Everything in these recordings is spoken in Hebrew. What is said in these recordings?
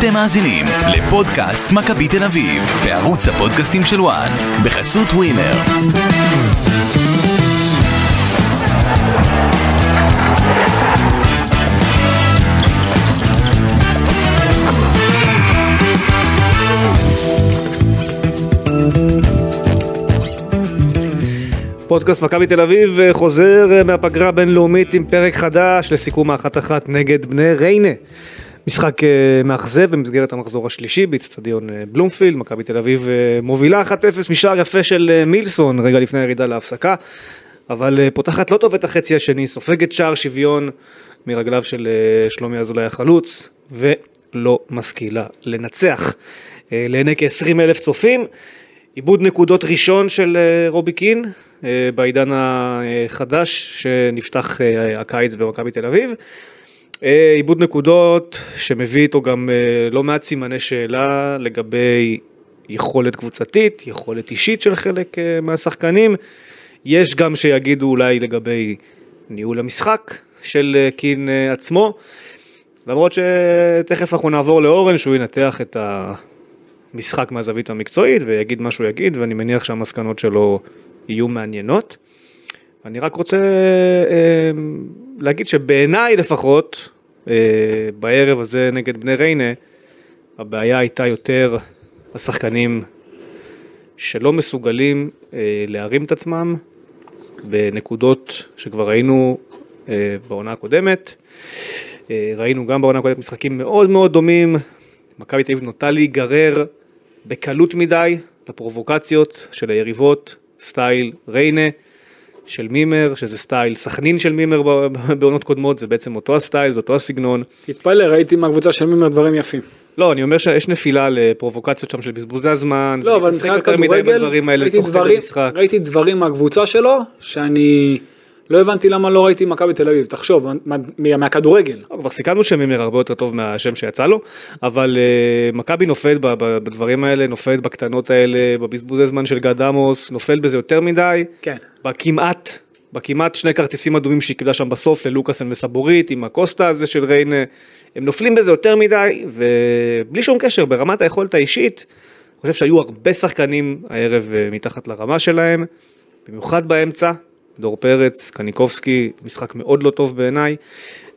אתם מאזינים לפודקאסט מכבי תל אביב, בערוץ הפודקאסטים של וואן, בחסות ווינר. פודקאסט מכבי תל אביב אה, חוזר אה, מהפגרה הבינלאומית עם פרק חדש לסיכום האחת אחת נגד בני ריינה. משחק אה, מאכזב במסגרת המחזור השלישי באיצטדיון בלומפילד, מכבי תל אביב מובילה 1-0 משער יפה של מילסון רגע לפני הירידה להפסקה, אבל פותחת לא טוב את החצי השני, סופגת שער שוויון מרגליו של שלומי אזולאי החלוץ, ולא משכילה לנצח. לעיני כ-20 אלף צופים. עיבוד נקודות ראשון של רובי קין, אה, בעידן החדש שנפתח אה, הקיץ במכבי תל אביב. אה, עיבוד נקודות שמביא איתו גם לא מעט סימני שאלה לגבי יכולת קבוצתית, יכולת אישית של חלק מהשחקנים. יש גם שיגידו אולי לגבי ניהול המשחק של קין עצמו. למרות שתכף אנחנו נעבור לאורן שהוא ינתח את המשחק מהזווית המקצועית ויגיד מה שהוא יגיד ואני מניח שהמסקנות שלו יהיו מעניינות. אני רק רוצה אה, להגיד שבעיניי לפחות, אה, בערב הזה נגד בני ריינה, הבעיה הייתה יותר השחקנים שלא מסוגלים אה, להרים את עצמם בנקודות שכבר ראינו אה, בעונה הקודמת. אה, ראינו גם בעונה הקודמת משחקים מאוד מאוד דומים. מכבי תל אביב נוטה להיגרר בקלות מדי לפרובוקציות של היריבות סטייל ריינה של מימר, שזה סטייל סכנין של מימר בעונות קודמות, זה בעצם אותו הסטייל, זה אותו הסגנון. תתפלא, ראיתי מהקבוצה של מימר דברים יפים. לא, אני אומר שיש נפילה לפרובוקציות שם של בזבוזי הזמן, לא, אבל מבחינת כדורגל, ראיתי דברים, ראיתי דברים מהקבוצה שלו, שאני... לא הבנתי למה לא ראיתי מכבי תל אביב, תחשוב, מהכדורגל. לא, כבר סיכמנו שמימר הרבה יותר טוב מהשם שיצא לו, אבל uh, מכבי נופלת בדברים האלה, נופלת בקטנות האלה, בבזבוזי זמן של גד עמוס, נופלת בזה יותר מדי. כן. בכמעט, בכמעט שני כרטיסים אדומים שהיא קיבלה שם בסוף ללוקאסן וסבורית, עם הקוסטה הזה של ריינה, הם נופלים בזה יותר מדי, ובלי שום קשר, ברמת היכולת האישית, אני חושב שהיו הרבה שחקנים הערב אה, מתחת לרמה שלהם, במיוחד באמצע. דור פרץ, קניקובסקי, משחק מאוד לא טוב בעיניי.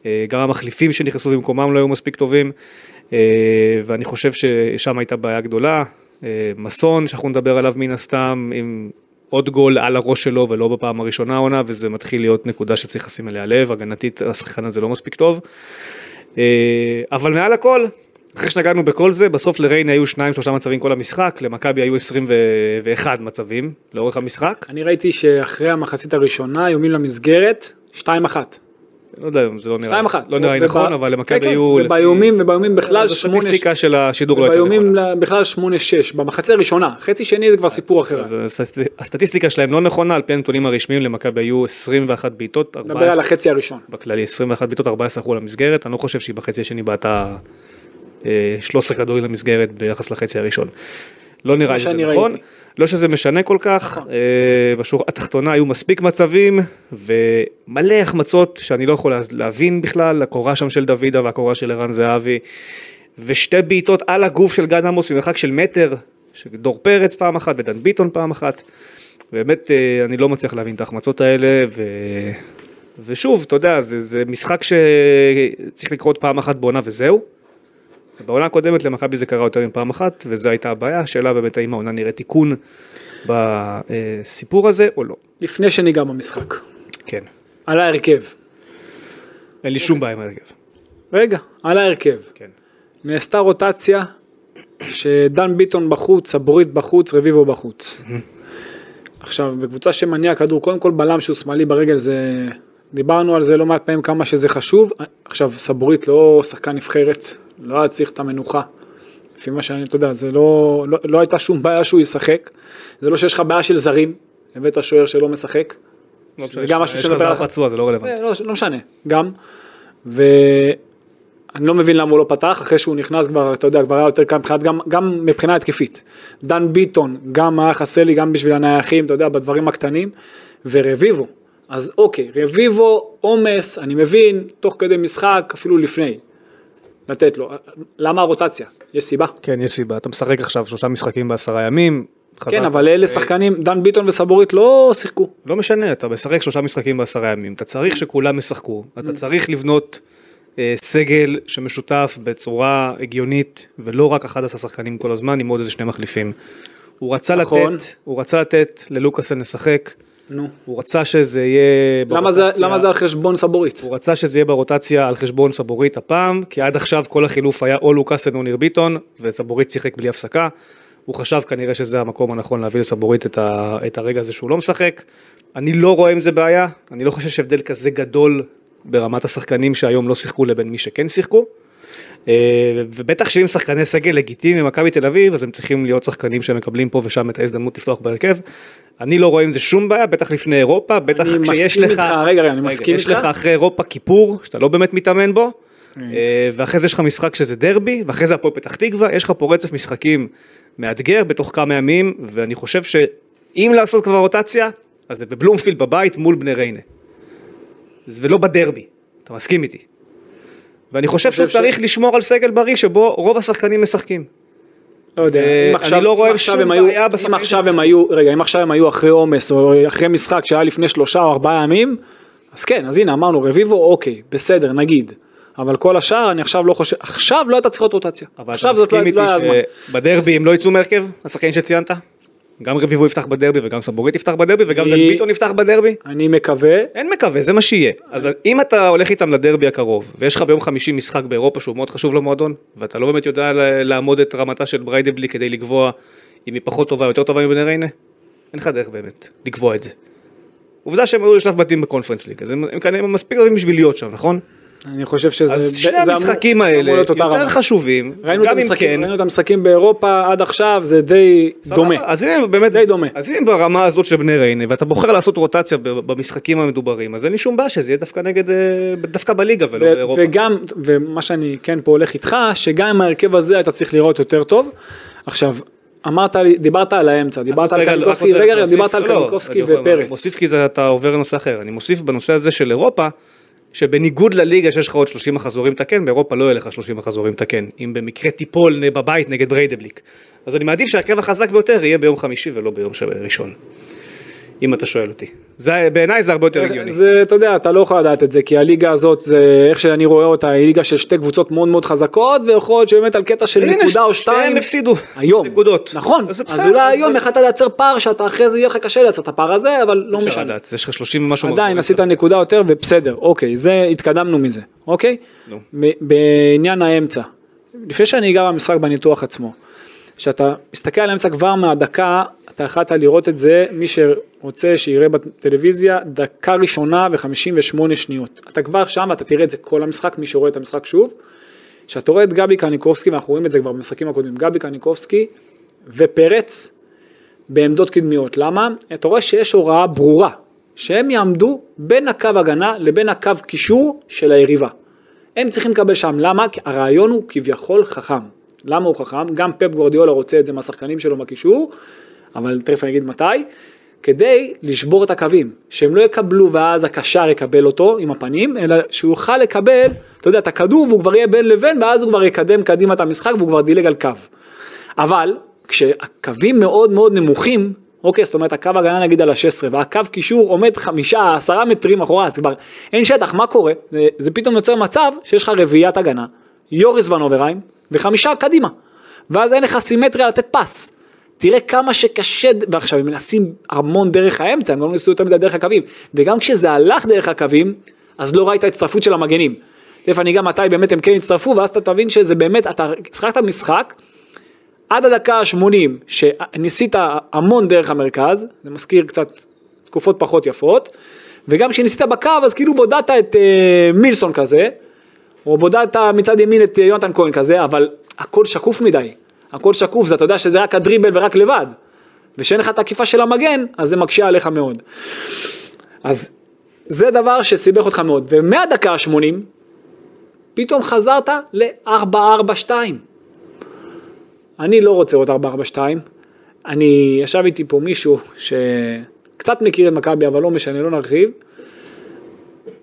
אה, גם המחליפים שנכנסו במקומם לא היו מספיק טובים, אה, ואני חושב ששם הייתה בעיה גדולה. אה, מסון, שאנחנו נדבר עליו מן הסתם, עם עוד גול על הראש שלו ולא בפעם הראשונה העונה, וזה מתחיל להיות נקודה שצריך לשים עליה לב, הגנתית השחקן הזה לא מספיק טוב. אבל מעל הכל, אחרי שנגענו בכל זה, בסוף לריינה היו שניים שלושה מצבים כל המשחק, למכבי היו 21 מצבים לאורך המשחק. אני ראיתי שאחרי המחצית הראשונה איומים למסגרת, 2-1. לא יודע אם זה לא נראה, לא נראה נכון, אבל למכבי כן, כן, היו... ובאיומים, ובאיומים בכלל 8... זו סטטיסטיקה של השידור לא יותר נכונה. בכלל 8-6, במחצית הראשונה, חצי שני זה כבר סיפור אחר. הסטטיסטיקה שלהם לא נכונה, על פי הנתונים הרשמיים למכבי היו 21 בעיטות. נדבר על החצי הראשון. בכללי 21 בעיטות, 14 הלכו למסגרת, אני לא חושב שהיא בחצי השני בעטה 13 כדורים למסגרת ביחס לחצי הראשון. לא נראה לי שזה נכון, לא שזה משנה כל כך, נכון. אה, בשורה התחתונה היו מספיק מצבים ומלא החמצות שאני לא יכול להבין בכלל, הקורה שם של דוידה והקורה של ערן זהבי ושתי בעיטות על הגוף של גד עמוס במרחק של מטר, של דור פרץ פעם אחת ודן ביטון פעם אחת, באמת אה, אני לא מצליח להבין את ההחמצות האלה ו... ושוב, אתה יודע, זה, זה משחק שצריך לקרות פעם אחת בעונה וזהו. בעונה הקודמת למכבי זה קרה יותר מפעם אחת, וזו הייתה הבעיה, השאלה באמת האם העונה נראית תיקון בסיפור הזה או לא. לפני שניגע במשחק. כן. על ההרכב. אין לי שום בעיה עם ההרכב. רגע, על ההרכב. כן. נעשתה רוטציה שדן ביטון בחוץ, סבורית בחוץ, רביבו בחוץ. עכשיו, בקבוצה שמניע כדור, קודם כל בלם שהוא שמאלי ברגל זה... דיברנו על זה לא מעט פעמים כמה שזה חשוב. עכשיו, סבורית לא שחקן נבחרת, לא היה צריך את המנוחה. לפי מה שאני, אתה יודע, זה לא, לא, לא הייתה שום בעיה שהוא ישחק. זה לא שיש לך בעיה של זרים, הבאת שוער שלא משחק. לא גם משהו שנדבר עליו. פצוע, זה לא רלוונטי. לא, לא משנה, גם. ואני לא מבין למה הוא לא פתח, אחרי שהוא נכנס כבר, אתה יודע, כבר היה יותר קל מבחינת, גם, גם מבחינה התקפית. דן ביטון, גם היה חסר לי, גם בשביל הנייחים, אתה יודע, בדברים הקטנים. ורביבו, אז אוקיי, רביבו, עומס, אני מבין, תוך כדי משחק, אפילו לפני. לתת לו. למה הרוטציה? יש סיבה. כן, יש סיבה. אתה משחק עכשיו שלושה משחקים בעשרה ימים. כן, חזרת- אבל אלה אה, שחקנים, דן ביטון וסבורית לא שיחקו. לא משנה, אתה משחק שלושה משחקים בעשרה ימים, אתה צריך שכולם ישחקו, אתה צריך לבנות אה, סגל שמשותף בצורה הגיונית, ולא רק 11 שחקנים כל הזמן עם עוד איזה שני מחליפים. הוא רצה נכון. לתת, הוא רצה לתת ללוקאסן לשחק, נו. הוא רצה שזה יהיה למה זה, ברוטציה. למה זה על חשבון סבורית? הוא רצה שזה יהיה ברוטציה על חשבון סבורית הפעם, כי עד עכשיו כל החילוף היה או לוקאסן או ניר ביטון, וסבורית שיחק בלי הפסקה. הוא חשב כנראה שזה המקום הנכון להביא לסבורית את, ה, את הרגע הזה שהוא לא משחק. אני לא רואה עם זה בעיה, אני לא חושב שהבדל כזה גדול ברמת השחקנים שהיום לא שיחקו לבין מי שכן שיחקו. אה, ובטח שאם שחקני סגל לגיטימי ממכבי תל אביב, אז הם צריכים להיות שחקנים שמקבלים פה ושם את ההזדמנות לפתוח בהרכב. אני לא רואה עם זה שום בעיה, בטח לפני אירופה, בטח כשיש לך... איתך, רגע, רגע, אני מסכים יש איתך. לך אחרי אירופה כיפור, שאתה לא באמת מתאמן בו, אה, ואחרי זה יש לך משחק שזה דרבי, ואחרי זה הפועל פתח תקווה, יש לך פה רצף משחקים מאתגר בתוך כמה ימים, ואני חושב שאם לעשות כבר רוטציה, אז זה בבלומפילד בבית מול בני ריינה. זה ולא בדרבי, אתה מסכים איתי. ואני חושב שהוא צריך לשמור על סגל בריא שבו רוב השחקנים משחקים. לא יודע, אה, אני לא רואה אם עכשיו שום היו, בעיה אם עכשיו הם. היו, רגע, אם עכשיו הם היו אחרי עומס או אחרי משחק שהיה לפני שלושה או ארבעה ימים, אז כן, אז הנה אמרנו רביבו, אוקיי, בסדר, נגיד. אבל כל השאר אני עכשיו לא חושב, עכשיו לא הייתה צריכה להיות רוטציה. אבל אתה לא מסכים לא איתי. שבדרבי הם לא יצאו מהרכב, השחקנים שציינת? גם רביבו יפתח בדרבי וגם סבורית יפתח בדרבי וגם דן ביטון יפתח בדרבי? אני מקווה, אין מקווה, זה מה שיהיה. אז אם אתה הולך איתם לדרבי הקרוב, ויש לך ביום חמישי משחק באירופה שהוא מאוד חשוב למועדון, ואתה לא באמת יודע לעמוד את רמתה של בריידבלי כדי לקבוע אם היא פחות טובה או יותר טובה מבני ריינה, אין לך דרך באמת לקבוע את זה. עובדה שהם היו לשלב בתים בקונפרנס ליג, אז הם, הם כנראה מספיק טובים בשביל להיות שם, נכון? אני חושב שזה אז זה שני אמור- המשחקים אמור האלה יותר. חשובים, ראינו את גם אם המשחקים, כן, ראינו את המשחקים באירופה עד עכשיו, זה די דומה. אז אם באמת, די דומה. אז אם ברמה הזאת של בני ריינה, ואתה בוחר לעשות רוטציה במשחקים המדוברים, אז אין לי שום בעיה שזה יהיה דווקא נגד, אה, דווקא בליגה ולא באירופה. וגם, ומה שאני כן פה הולך איתך, שגם עם ההרכב הזה אתה צריך לראות יותר טוב. עכשיו, אמרת לי, דיברת על האמצע, דיברת על קניקובסקי, רגע, דיברת על קניקובסקי ופרץ. מוסיף כי זה, אתה עובר לנושא אחר, אני מוסיף בנושא הזה של אירופה, שבניגוד לליגה שיש לך עוד 30 מחזורים לתקן, באירופה לא יהיה לך 30 מחזורים לתקן, אם במקרה תיפול בבית נגד בריידבליק. אז אני מעדיף שההרכב החזק ביותר יהיה ביום חמישי ולא ביום ראשון. אם אתה שואל אותי. זה, בעיניי זה הרבה יותר הגיוני. זה, אתה יודע, אתה לא יכול לדעת את זה, כי הליגה הזאת, זה, איך שאני רואה אותה, היא ליגה של שתי קבוצות מאוד מאוד חזקות, ויכול להיות שבאמת על קטע של נקודה או שתיהם שתיים, הפסידו היום, נקודות. נכון, אז אז אולי היום זה- יכלת לייצר פער שאתה אחרי זה יהיה לך קשה לייצר את הפער הזה, אבל לא משנה. לדעת, יש לך 30 ומשהו עדיין. עשית נקודה יותר ובסדר, אוקיי, זה, התקדמנו מזה, אוקיי? נו. בעניין האמצע, לפני שאני אגע במשחק בניתוח עצמו, כשאתה מסתכל על האמצע כבר מהדקה, אתה יכולת לראות את זה, מי שרוצה שיראה בטלוויזיה, דקה ראשונה ו-58 שניות. אתה כבר שם, אתה תראה את זה כל המשחק, מי שרואה את המשחק שוב. כשאתה רואה את גבי קניקובסקי, ואנחנו רואים את זה כבר במשחקים הקודמים, גבי קניקובסקי ופרץ בעמדות קדמיות. למה? אתה רואה שיש הוראה ברורה, שהם יעמדו בין הקו הגנה לבין הקו קישור של היריבה. הם צריכים לקבל שם, למה? כי הרעיון הוא כביכול חכם. למה הוא חכם? גם פפ גורדיאלה רוצה את זה מהשחקנים שלו בקישור, אבל תכף אני אגיד מתי, כדי לשבור את הקווים, שהם לא יקבלו ואז הקשר יקבל אותו עם הפנים, אלא שהוא יוכל לקבל, אתה יודע, את הכדור והוא כבר יהיה בין לבין, ואז הוא כבר יקדם קדימה את המשחק והוא כבר דילג על קו. אבל כשהקווים מאוד מאוד נמוכים, אוקיי, זאת אומרת הקו הגנה נגיד על ה-16 והקו קישור עומד חמישה, עשרה מטרים אחורה, אז כבר אין שטח, מה קורה? זה, זה פתאום יוצר מצב שיש לך רביעיית הגנה, יוריס ונוברהיים וחמישה קדימה, ואז אין לך סימטריה לתת פס. תראה כמה שקשה, ועכשיו הם מנסים המון דרך האמצע, הם לא ניסו יותר מדי דרך הקווים, וגם כשזה הלך דרך הקווים, אז לא ראית הצטרפות של המגנים. תכף אני אגע מתי באמת הם כן הצטרפו, ואז אתה תבין שזה באמת, אתה שיחקת משחק, עד הדקה ה-80 שניסית המון דרך המרכז, זה מזכיר קצת תקופות פחות יפות, וגם כשניסית בקו אז כאילו בודדת את אה, מילסון כזה, או בודדת מצד ימין את יונתן כהן כזה, אבל הכל שקוף מדי, הכל שקוף, זה אתה יודע שזה רק הדריבל ורק לבד, ושאין לך את העקיפה של המגן, אז זה מקשה עליך מאוד. אז זה דבר שסיבך אותך מאוד, ומהדקה ה-80, פתאום חזרת ל-4-4-2. אני לא רוצה לראות 442. אני, ישב איתי פה מישהו שקצת מכיר את מכבי, אבל לא משנה, לא נרחיב.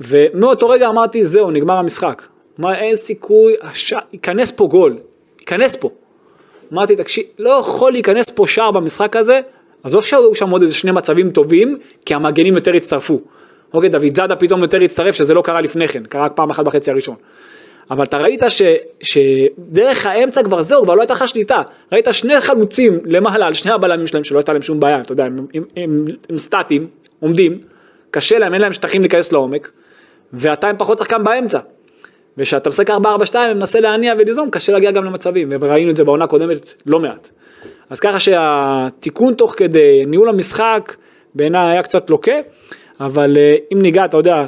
ומאותו רגע אמרתי, זהו, נגמר המשחק. מה, אין סיכוי, הש... ייכנס פה גול, ייכנס פה. אמרתי, תקשיב, לא יכול להיכנס פה שער במשחק הזה, עזוב שהיו שם עוד איזה שני מצבים טובים, כי המגנים יותר הצטרפו. אוקיי, דוד זאדה פתאום יותר הצטרף, שזה לא קרה לפני כן, קרה רק פעם אחת בחצי הראשון. אבל אתה ראית ש, שדרך האמצע כבר זהו, כבר לא הייתה לך שליטה. ראית שני חלוצים למעלה על שני הבלמים שלהם, שלא הייתה להם שום בעיה, אתה יודע, הם, הם, הם, הם סטטים, עומדים, קשה להם, אין להם שטחים להיכנס לעומק, ואתה עם פחות שחקן באמצע. וכשאתה משחק 4-4-2 ומנסה להניע וליזום, קשה להגיע גם למצבים, וראינו את זה בעונה הקודמת לא מעט. אז ככה שהתיקון תוך כדי ניהול המשחק בעיניי היה קצת לוקה, אבל אה, אם ניגע, אתה יודע,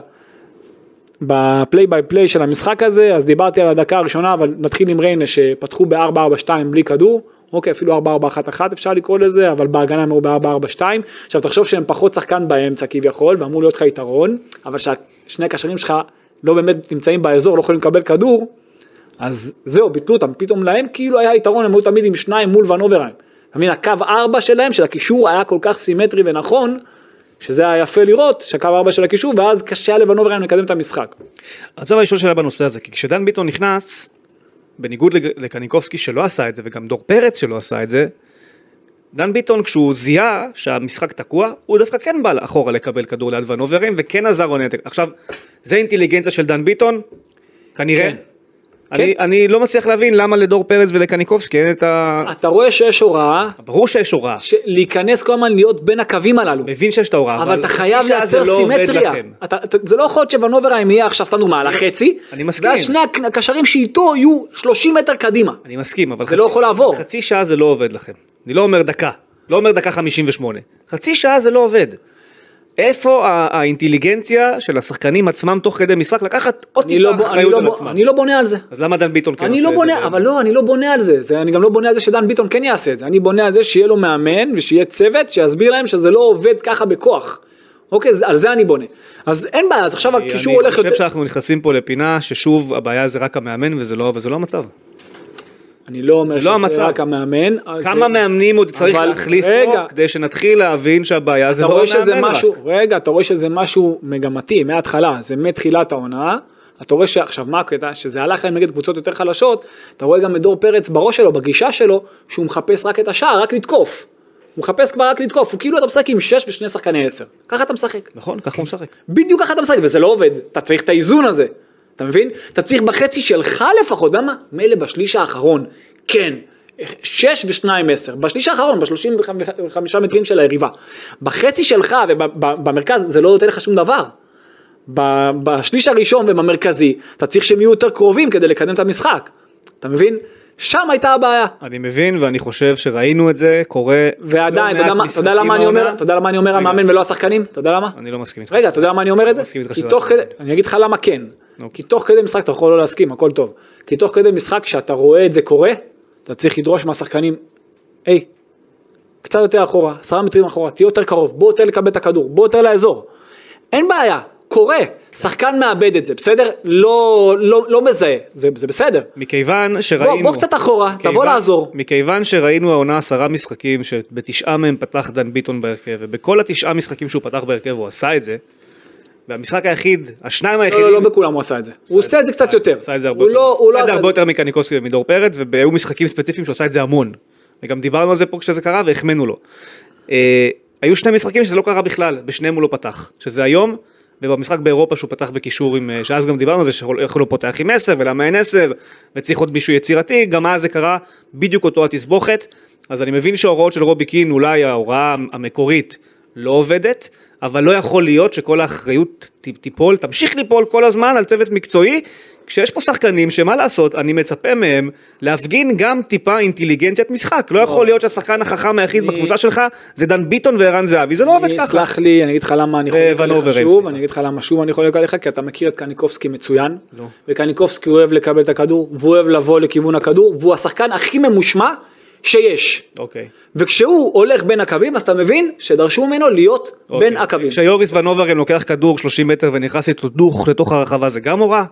בפליי ביי פליי של המשחק הזה, אז דיברתי על הדקה הראשונה, אבל נתחיל עם ריינה שפתחו ב-4-4-2 בלי כדור, אוקיי, אפילו 4-4-1-1 אפשר לקרוא לזה, אבל בהגנה הם היו ב-4-4-2. עכשיו תחשוב שהם פחות שחקן באמצע כביכול, ואמור להיות לך יתרון, אבל ששני הקשרים שלך לא באמת נמצאים באזור, לא יכולים לקבל כדור, אז זהו, ביטלו אותם, פתאום להם כאילו היה יתרון, הם היו תמיד עם שניים מול ונוברהיים. אתה מבין, הקו 4 שלהם, של הקישור, היה כל כך סימטרי ונכון, שזה היה יפה לראות, שהקו 4 של הקישור, ואז קשה היה לוונוברהיים לקדם את המשחק. רציתי לשאול שאלה בנושא הזה, כי כשדן ביטון נכנס, בניגוד לקניקובסקי שלא עשה את זה, וגם דור פרץ שלא עשה את זה, דן ביטון כשהוא זיהה שהמשחק תקוע, הוא דווקא כן בא אחורה לקבל כדור ליד ונוברים, וכן עזר נתק. עכשיו, זה אינטליגנציה של דן ביטון? כנראה. כן. אני, אני לא מצליח להבין למה לדור פרץ ולקניקובסקי אין את ה... אתה רואה שיש הוראה, ברור שיש הוראה, ש- להיכנס כל הזמן להיות בין הקווים הללו. מבין שיש את ההוראה, אבל אתה חצי חייב לייצר לא סימטריה. אתה, אתה, זה לא יכול להיות שוונוברהיים יהיה עכשיו סתם דוגמא על החצי, אני מסכים. ואז שני הק- הקשרים שאיתו יהיו 30 מטר קדימה. אני מסכים, אבל זה לא יכול לעבור. חצי שעה זה לא עובד לכם. אני לא אומר דקה, לא אומר דקה 58. חצי שעה זה לא עובד. איפה האינטליגנציה של השחקנים עצמם תוך כדי משחק לקחת עוד אני טיפה לא, אני, אחריות לא, על עצמם? אני לא בונה על זה. אז למה דן ביטון כן אני עושה לא את זה? אבל לא, אני לא בונה על זה. זה. אני גם לא בונה על זה שדן ביטון כן יעשה את זה. אני בונה על זה שיהיה לו מאמן ושיהיה צוות שיסביר להם שזה לא עובד ככה בכוח. אוקיי, על זה אני בונה. אז אין בעיה, אז עכשיו הקישור אני הולך חושב יותר... שאנחנו נכנסים פה לפינה ששוב הבעיה זה רק המאמן וזה לא, וזה לא המצב. אני לא אומר זה שזה לא המצב. רק המאמן. כמה זה- מאמנים עוד צריך אבל להחליף רגע. פה כדי שנתחיל להבין שהבעיה זה לא המאמן רק. משהו, רגע, אתה רואה שזה משהו מגמתי מההתחלה, זה מתחילת העונה. אתה רואה שעכשיו מה הקטע, שזה הלך להם נגד קבוצות יותר חלשות, אתה רואה גם את דור פרץ בראש שלו, בגישה שלו, שהוא מחפש רק את השער, רק לתקוף. הוא מחפש כבר רק לתקוף, הוא כאילו אתה משחק עם 6 ושני שחקני 10. ככה אתה משחק. נכון, ככה הוא משחק. בדיוק ככה אתה משחק, וזה לא עובד, אתה צריך את האיזון הזה, אתה מבין? אתה צריך בחצי שלך לפחות, למה? מילא בשליש האחרון, כן, 6 ו-2 10, בשליש האחרון, ב-35 מטרים של היריבה. בחצי שלך ובמרכז זה לא נותן לך שום דבר. בשליש הראשון ובמרכזי, אתה צריך שהם יהיו יותר קרובים כדי לקדם את המשחק, אתה מבין? שם הייתה הבעיה. אני מבין ואני חושב שראינו את זה קורה ועדיין, לא אתה יודע למה אני אומר. אתה יודע למה אני אומר. המאמן ולא השחקנים? אתה יודע למה? אני לא מסכים איתך. רגע, אתה יודע למה אני אומר את זה? אני אגיד לך למה כן. אוקיי. כי תוך כדי משחק אתה יכול לא להסכים, הכל טוב. כי תוך כדי משחק, כשאתה רואה את זה קורה, אתה צריך לדרוש מהשחקנים, היי, קצת יותר אחורה, עשרה מטרים אחורה, תהיה יותר קרוב, בוא יותר לקבל את הכדור, בוא יותר לאזור. אין בעיה, קורה, שחקן מאבד את זה, בסדר? לא, לא, לא מזהה, זה, זה בסדר. מכיוון שראינו... בוא, בוא קצת אחורה, תבוא מכיוון- לעזור. מכיוון שראינו העונה עשרה משחקים שבתשעה מהם פתח דן ביטון בהרכב ובכל התשעה משחקים שהוא פתח בהרכב הוא עשה את זה. והמשחק היחיד, השניים לא, היחידים... לא, לא בכולם הוא עשה את זה. הוא עושה את זה קצת יותר. עשה את זה הרבה יותר. לא, הוא לא עשה את זה הרבה יותר מקניקוסקי ומדור פרץ והיו משחקים ספציפיים שהוא עשה את זה המון. וגם דיברנו על זה פה כשזה קרה והחמאנו לו. אה, היו שני משחקים שזה לא קרה בכלל, בשניהם הוא לא פתח. שזה היום, ובמשחק באירופה שהוא פתח בקישור עם, אה, שאז גם דיברנו על זה שאיך הוא לא פותח עם 10 ולמה אין 10 וצריך עוד מישהו יצירתי, גם אז זה קרה בדיוק אותו התסבוכת. אז אני מבין שההוראות של רובי קין, אולי ההוראה המקורית לא עובדת, אבל לא יכול להיות שכל האחריות תיפול, תמשיך ליפול כל הזמן על צוות מקצועי, כשיש פה שחקנים שמה לעשות, אני מצפה מהם להפגין גם טיפה אינטליגנציית משחק. לא יכול להיות שהשחקן החכם היחיד בקבוצה שלך זה דן ביטון וערן זהבי, זה לא עובד ככה. סלח לי, אני אגיד לך למה אני חולק עליך שוב. אני אגיד לך למה שוב אני חולק עליך, כי אתה מכיר את קניקובסקי מצוין, לא. וקניקובסקי אוהב לקבל את הכדור, והוא אוהב לבוא לכיוון הכדור, והוא השחקן הכי ממושמע שיש. אוקיי. וכשהוא הולך בין הקווים, אז אתה מבין שדרשו ממנו להיות בין אוקיי. הקווים. כשיוריס ונוברם לוקח כדור 30 מטר ונכנס איתו דוך לתוך הרחבה זה גם הוראה?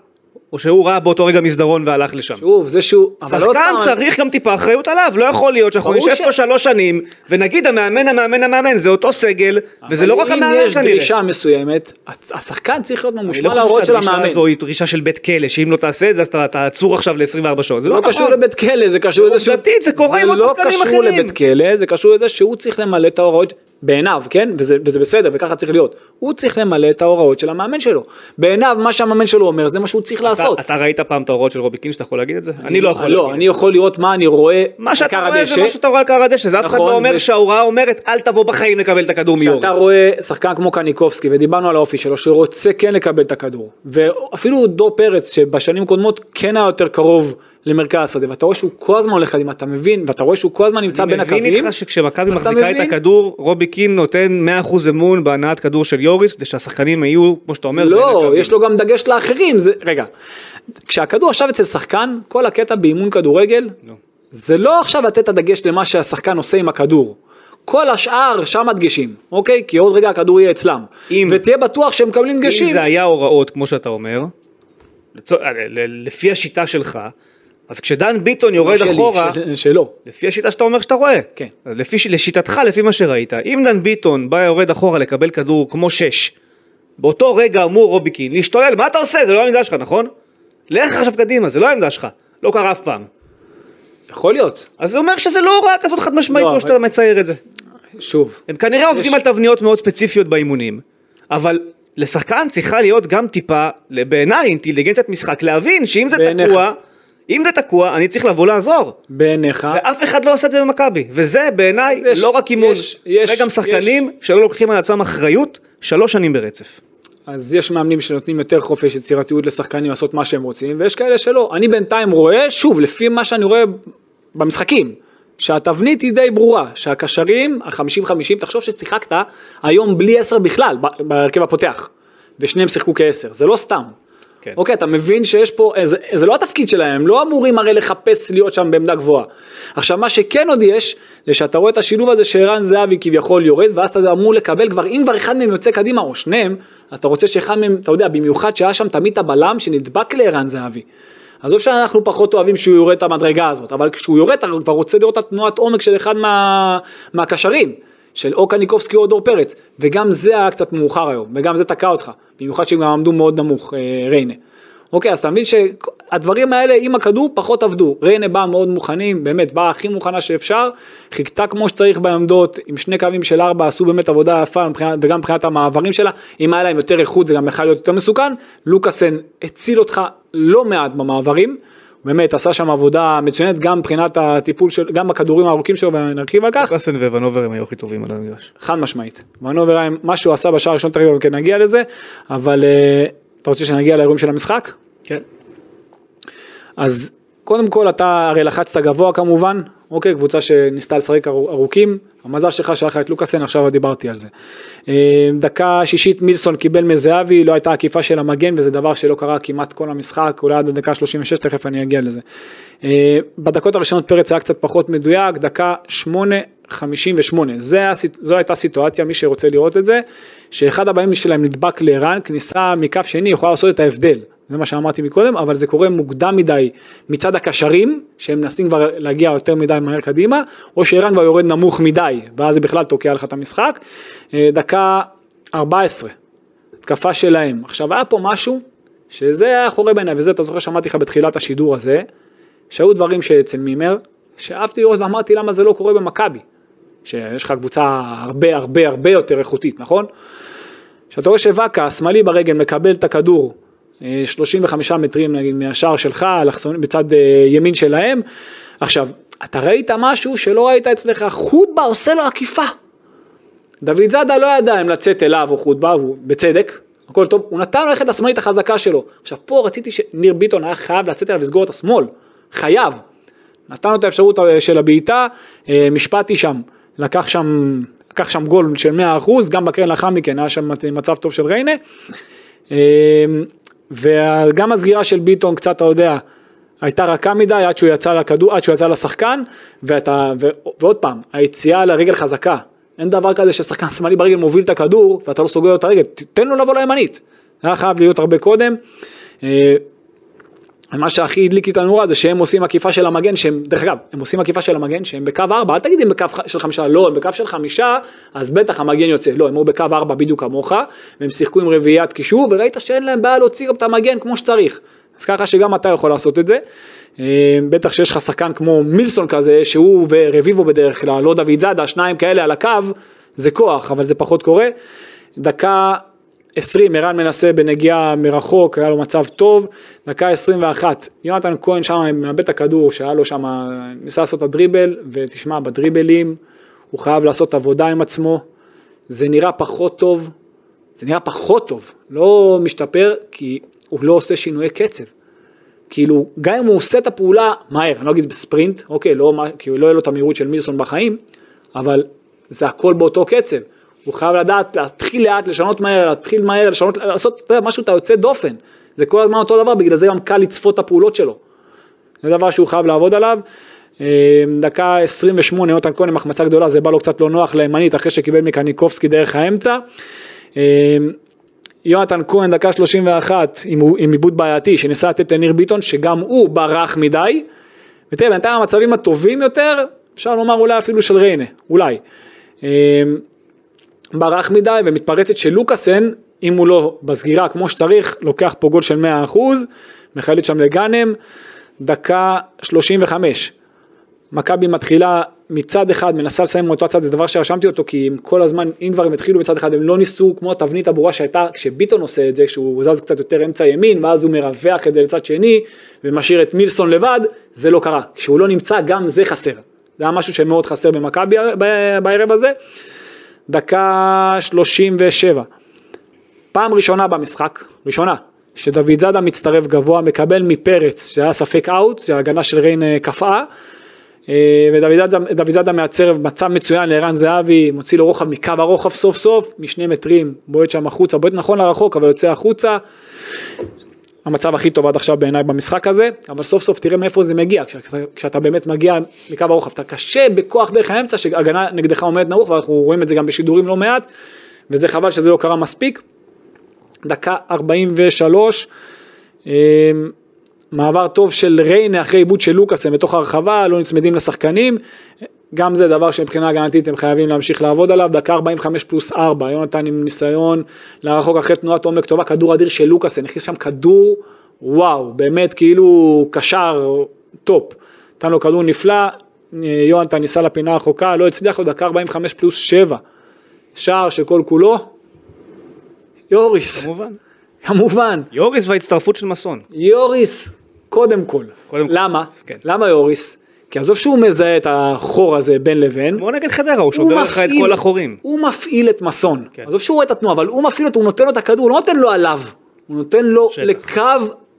או שהוא ראה באותו רגע מסדרון והלך לשם? שוב, זה שהוא... שחקן צריך גם טיפה אחריות עליו, לא יכול להיות שאנחנו נשב ש- פה שלוש שנים, ונגיד המאמן, המאמן, המאמן, זה אותו סגל, וזה לא רק המאמן אם יש כנראה. דרישה מסוימת, השחקן צריך להיות אני ממושמע לא להוראות חושב של שהדרישה המאמן. הזו היא דרישה של בית כלא, שאם לא תעשה את זה אז אתה עצור עכשיו ל-24 שעות, זה לא לא קשור נכון. לבית כלא, זה קשור לזה שהוא... עובדתית, זה קורה עם עוד שחקנים זה לא קשור אחרים. לבית כלא, זה קשור לזה שהוא צריך למלא את ההוראות, בעיניו, כן? וזה, וזה בסדר, וככה צריך להיות. הוא צריך למלא את ההוראות של המאמן שלו. בעיניו, מה שהמאמן שלו אומר, זה מה שהוא צריך לעשות. אתה- אתה ראית פעם את ההוראות של רובי קין שאתה יכול להגיד את זה? אני לא יכול לא, להגיד. אני יכול לראות מה אני רואה מה שאתה רואה. זה מה שאתה רואה על קר הדשא, זה אף אחד נכון, לא אומר ו- שההוראה אומרת אל תבוא בחיים לקבל את הכדור מיוריס. כשאתה רואה שחקן כמו קניקובסקי, ודיברנו על האופי שלו, שרוצה כן לקבל את הכדור, ואפילו דור פרץ, שבשנים קודמות כן היה יותר קרוב למרכז השדה, ואתה רואה שהוא כל הזמן הולך קדימה, אתה מבין, ואתה רואה שהוא כל הזמן נמצא בין אני מבין הקווים, איתך שכשמכבי מחזיקה את? הכדור, רובי קין נותן 100% אמון בהנעת כדור של יוריס, כדי שהשחקנים יהיו, כמו שאתה אומר, לא, הקווים. יש לו גם דגש לאחרים, זה, רגע, כשהכדור עכשיו אצל שחקן, כל הקטע באימון כדורגל, לא. זה לא עכשיו לתת את הדגש למה שהשחקן עושה עם הכדור. כל השאר שם הדגשים, אוקיי? כי עוד רגע הכדור יהיה אצלם. אם- ותהיה בטוח שהם מקבלים דגשים. אם זה היה הוראות, כמו שאתה אומר, לצו- ל- לפי השיטה שלך, אז כשדן ביטון יורד שלי, אחורה, של- שלו. לפי השיטה שאתה אומר שאתה רואה, כן. לפי, לשיטתך, לפי מה שראית, אם דן ביטון בא יורד אחורה לקבל כדור כמו שש, באותו רגע אמור רובי קין להשתולל, מה אתה עושה? זה לא העמדה שלך, נכון? לך עכשיו קדימה, זה לא העמדה שלך, לא קרה אף פעם. יכול להיות. אז זה אומר שזה לא הוראה כזאת חד משמעית לא, כמו אבל- שאתה מצייר את זה. שוב, הם כנראה עובדים על תבניות מאוד ספציפיות באימונים, אבל לשחקן צריכה להיות גם טיפה, בעיניי, אינטליגנציית משחק, להבין שאם זה בעיניך. תקוע, אם זה תקוע, אני צריך לבוא לעזור. בעיניך, ואף אחד לא עושה את זה במכבי, וזה בעיניי יש- לא רק אימון, יש- יש- וגם שחקנים שלא לוקחים על עצמם אחריות שלוש שנים ברצף. אז יש מאמנים שנותנים יותר חופש יצירתיות לשחקנים לעשות מה שהם רוצים, ויש כאלה שלא. אני בינתיים רואה, שוב, לפי מה שאני רואה במשחקים, שהתבנית היא די ברורה, שהקשרים, ה-50-50, תחשוב ששיחקת היום בלי 10 בכלל, בהרכב הפותח, ושניהם שיחקו כ-10, זה לא סתם. כן. אוקיי, אתה מבין שיש פה, זה, זה לא התפקיד שלהם, הם לא אמורים הרי לחפש להיות שם בעמדה גבוהה. עכשיו, מה שכן עוד יש, זה שאתה רואה את השילוב הזה שערן זהבי כביכול יורד, ואז אתה אמור לקבל כבר, אם כבר אחד מהם יוצא קדימה, או שניהם, אז אתה רוצה שאחד מהם, אתה יודע, במיוחד שהיה שם תמיד הבלם שנדבק לערן זהבי. עזוב שאנחנו פחות אוהבים שהוא יורד את המדרגה הזאת, אבל כשהוא יורד אתה כבר רוצה לראות את התנועת עומק של אחד מה, מהקשרים, של או קניקובסקי או דור פרץ, וגם זה היה קצת מאוחר היום, וגם זה תקע אותך, במיוחד שהם גם עמדו מאוד נמוך, אה, ריינה. אוקיי, אז אתה מבין שהדברים האלה עם הכדור פחות עבדו. ריינה באה מאוד מוכנים, באמת, באה הכי מוכנה שאפשר, חיכתה כמו שצריך בעמדות, עם שני קווים של ארבע, עשו באמת עבודה יפה, וגם מבחינת המעברים שלה, אם היה להם יותר איכות זה גם יכול להיות יותר מסוכן. לוקאסן הציל אותך לא מעט במעברים, באמת עשה שם עבודה מצוינת, גם מבחינת הטיפול של, גם בכדורים הארוכים שלו, ונרחיב על כך. קלאסן וונובר הם היו הכי טובים על המגרש. חד משמעית. ונובר היה מה שהוא עשה בשער הראשון, תכף כן נגיע לזה, אבל אה, אתה רוצה שנגיע לאירועים של המשחק? כן. אז קודם כל אתה הרי לחצת גבוה כמובן, אוקיי, קבוצה שניסתה לשחק ארו- ארוכים, המזל שלך שהיה לך את לוקאסן, עכשיו דיברתי על זה. אה, דקה שישית מילסון קיבל מזהבי, לא הייתה עקיפה של המגן וזה דבר שלא קרה כמעט כל המשחק, אולי עד הדקה 36, תכף אני אגיע לזה. אה, בדקות הראשונות פרץ היה קצת פחות מדויק, דקה 8.58, זה, הסיט- זו הייתה סיטואציה, מי שרוצה לראות את זה, שאחד הבאים שלהם נדבק לערן, כניסה מקו שני יכולה לעשות את ההבדל. זה מה שאמרתי מקודם, אבל זה קורה מוקדם מדי מצד הקשרים, שהם מנסים כבר להגיע יותר מדי מהר קדימה, או שערן כבר יורד נמוך מדי, ואז זה בכלל תוקע לך את המשחק. אה, דקה 14, התקפה שלהם. עכשיו היה פה משהו, שזה היה חורה בעיניי, וזה אתה זוכר שאמרתי לך בתחילת השידור הזה, שהיו דברים שאצל מימר, שאהבתי לראות ואמרתי למה זה לא קורה במכבי. שיש לך קבוצה הרבה הרבה הרבה יותר איכותית, נכון? כשאתה רואה שוואקה, השמאלי ברגל, מקבל את הכדור 35 מטרים נגיד מהשער שלך, אלכסון- בצד אה, ימין שלהם, עכשיו, אתה ראית משהו שלא ראית אצלך, חוטבה עושה לו עקיפה. דוד זאדה לא ידע אם לצאת אליו או חוטבה, והוא בצדק, הכל טוב, הוא נתן ללכת לשמאלית החזקה שלו. עכשיו פה רציתי שניר ביטון היה חייב לצאת אליו ולסגור את השמאל, חייב. נתן לו את האפשרות אה, של הבעיטה, אה, משפטי שם, לקח שם, לקח שם גול של 100%, גם בקרן לאחר מכן היה שם מצב טוב של ריינה. אה, וגם הסגירה של ביטון קצת, אתה יודע, הייתה רכה מדי עד שהוא יצא לכדור, עד שהוא יצא לשחקן, ואתה, ו, ועוד פעם, היציאה לרגל חזקה. אין דבר כזה ששחקן שמאלי ברגל מוביל את הכדור ואתה לא סוגר את הרגל, תן לו לבוא לימנית. זה היה חייב להיות הרבה קודם. מה שהכי הדליק לי את הנורה זה שהם עושים עקיפה של המגן שהם דרך אגב הם עושים עקיפה של המגן שהם בקו 4 אל תגיד הם בקו של חמישה לא הם בקו של חמישה אז בטח המגן יוצא לא הם היו בקו 4 בדיוק כמוך והם שיחקו עם רביעיית קישור וראית שאין להם בעיה להוציא גם את המגן כמו שצריך. אז ככה שגם אתה יכול לעשות את זה. אה, בטח שיש לך שחקן כמו מילסון כזה שהוא ורביבו בדרך כלל לא דוד זאדה שניים כאלה על הקו זה כוח אבל זה פחות קורה. דקה 20, ערן מנסה בנגיעה מרחוק, היה לו מצב טוב, דקה 21, יונתן כהן שם מאבד את הכדור, שהיה לו שם, ניסה לעשות את הדריבל, ותשמע, בדריבלים הוא חייב לעשות עבודה עם עצמו, זה נראה פחות טוב, זה נראה פחות טוב, לא משתפר, כי הוא לא עושה שינויי קצב. כאילו, גם אם הוא עושה את הפעולה מהר, אני לא אגיד בספרינט, אוקיי, לא, כי לא יהיה לו את המהירות של מילסון בחיים, אבל זה הכל באותו קצב. הוא חייב לדעת להתחיל לאט, לשנות מהר, להתחיל מהר, לשנות, לעשות, אתה יודע, משהו, אתה יוצא דופן. זה כל הזמן אותו דבר, בגלל זה גם קל לצפות את הפעולות שלו. זה דבר שהוא חייב לעבוד עליו. אה, דקה 28, יונתן כהן עם החמצה גדולה, זה בא לו קצת לא נוח לימנית, אחרי שקיבל מקניקובסקי דרך האמצע. אה, יונתן כהן דקה 31 עם, עיבוד בעייתי שניסה לתת לניר ביטון שגם הוא ברח מדי. ותראה בינתיים המצבים הטובים יותר אפשר לומר אולי אפילו של ריינה אולי. ברח מדי ומתפרצת של לוקאסן אם הוא לא בסגירה כמו שצריך לוקח פה גול של 100% מחלט שם לגאנם דקה 35 מכבי מתחילה מצד אחד, מנסה לסיים מאותו הצד, זה דבר שרשמתי אותו, כי הם כל הזמן, אם כבר הם התחילו מצד אחד, הם לא ניסו, כמו התבנית הברורה שהייתה, כשביטון עושה את זה, כשהוא זז קצת יותר אמצע ימין, ואז הוא מרווח את זה לצד שני, ומשאיר את מילסון לבד, זה לא קרה. כשהוא לא נמצא, גם זה חסר. זה היה משהו שמאוד חסר במכבי בערב הזה. דקה 37. פעם ראשונה במשחק, ראשונה, שדוד זאדה מצטרף גבוה, מקבל מפרץ, שהיה ספק אאוט, שההגנה של ריין אה, קפאה, אה, ודוד זאדה, מייצר מצב מצוין לערן זהבי, מוציא לו רוחב מקו הרוחב סוף סוף, משני מטרים, בועט שם החוצה, בועט נכון לרחוק, אבל יוצא החוצה. המצב הכי טוב עד עכשיו בעיניי במשחק הזה, אבל סוף סוף תראה מאיפה זה מגיע, כשאתה, כשאתה באמת מגיע מקו הרוחב, אתה קשה בכוח דרך האמצע, שהגנה נגדך עומדת נמוך, ואנחנו רואים את זה גם בשידורים לא מעט, וזה חבל שזה לא קרה מספיק. דקה 43, אמ, מעבר טוב של ריינה אחרי עיבוד של לוקאסן בתוך הרחבה, לא נצמדים לשחקנים, גם זה דבר שמבחינה הגנתית הם חייבים להמשיך לעבוד עליו, דקה 45 פלוס 4, יונתן עם ניסיון לרחוק אחרי תנועת עומק טובה, כדור אדיר של לוקאסן, הכניס שם כדור, וואו, באמת כאילו קשר top, נתן לו כדור נפלא, יונתן ניסה לפינה הרחוקה, לא הצליח לו, דקה 45 פלוס 7, שער שכל כולו, יוריס, כמובן. כמובן, יוריס וההצטרפות של מסון. יוריס קודם כל. קודם למה? כן. למה יוריס? כי עזוב שהוא מזהה את החור הזה בין לבין. כמו נגד חדרה, הוא שובר לך את כל החורים. הוא מפעיל את מסון. כן. עזוב שהוא רואה את התנועה, אבל הוא מפעיל אותו, הוא נותן לו את הכדור, הוא לא נותן לו עליו. הוא נותן לו שטח. לקו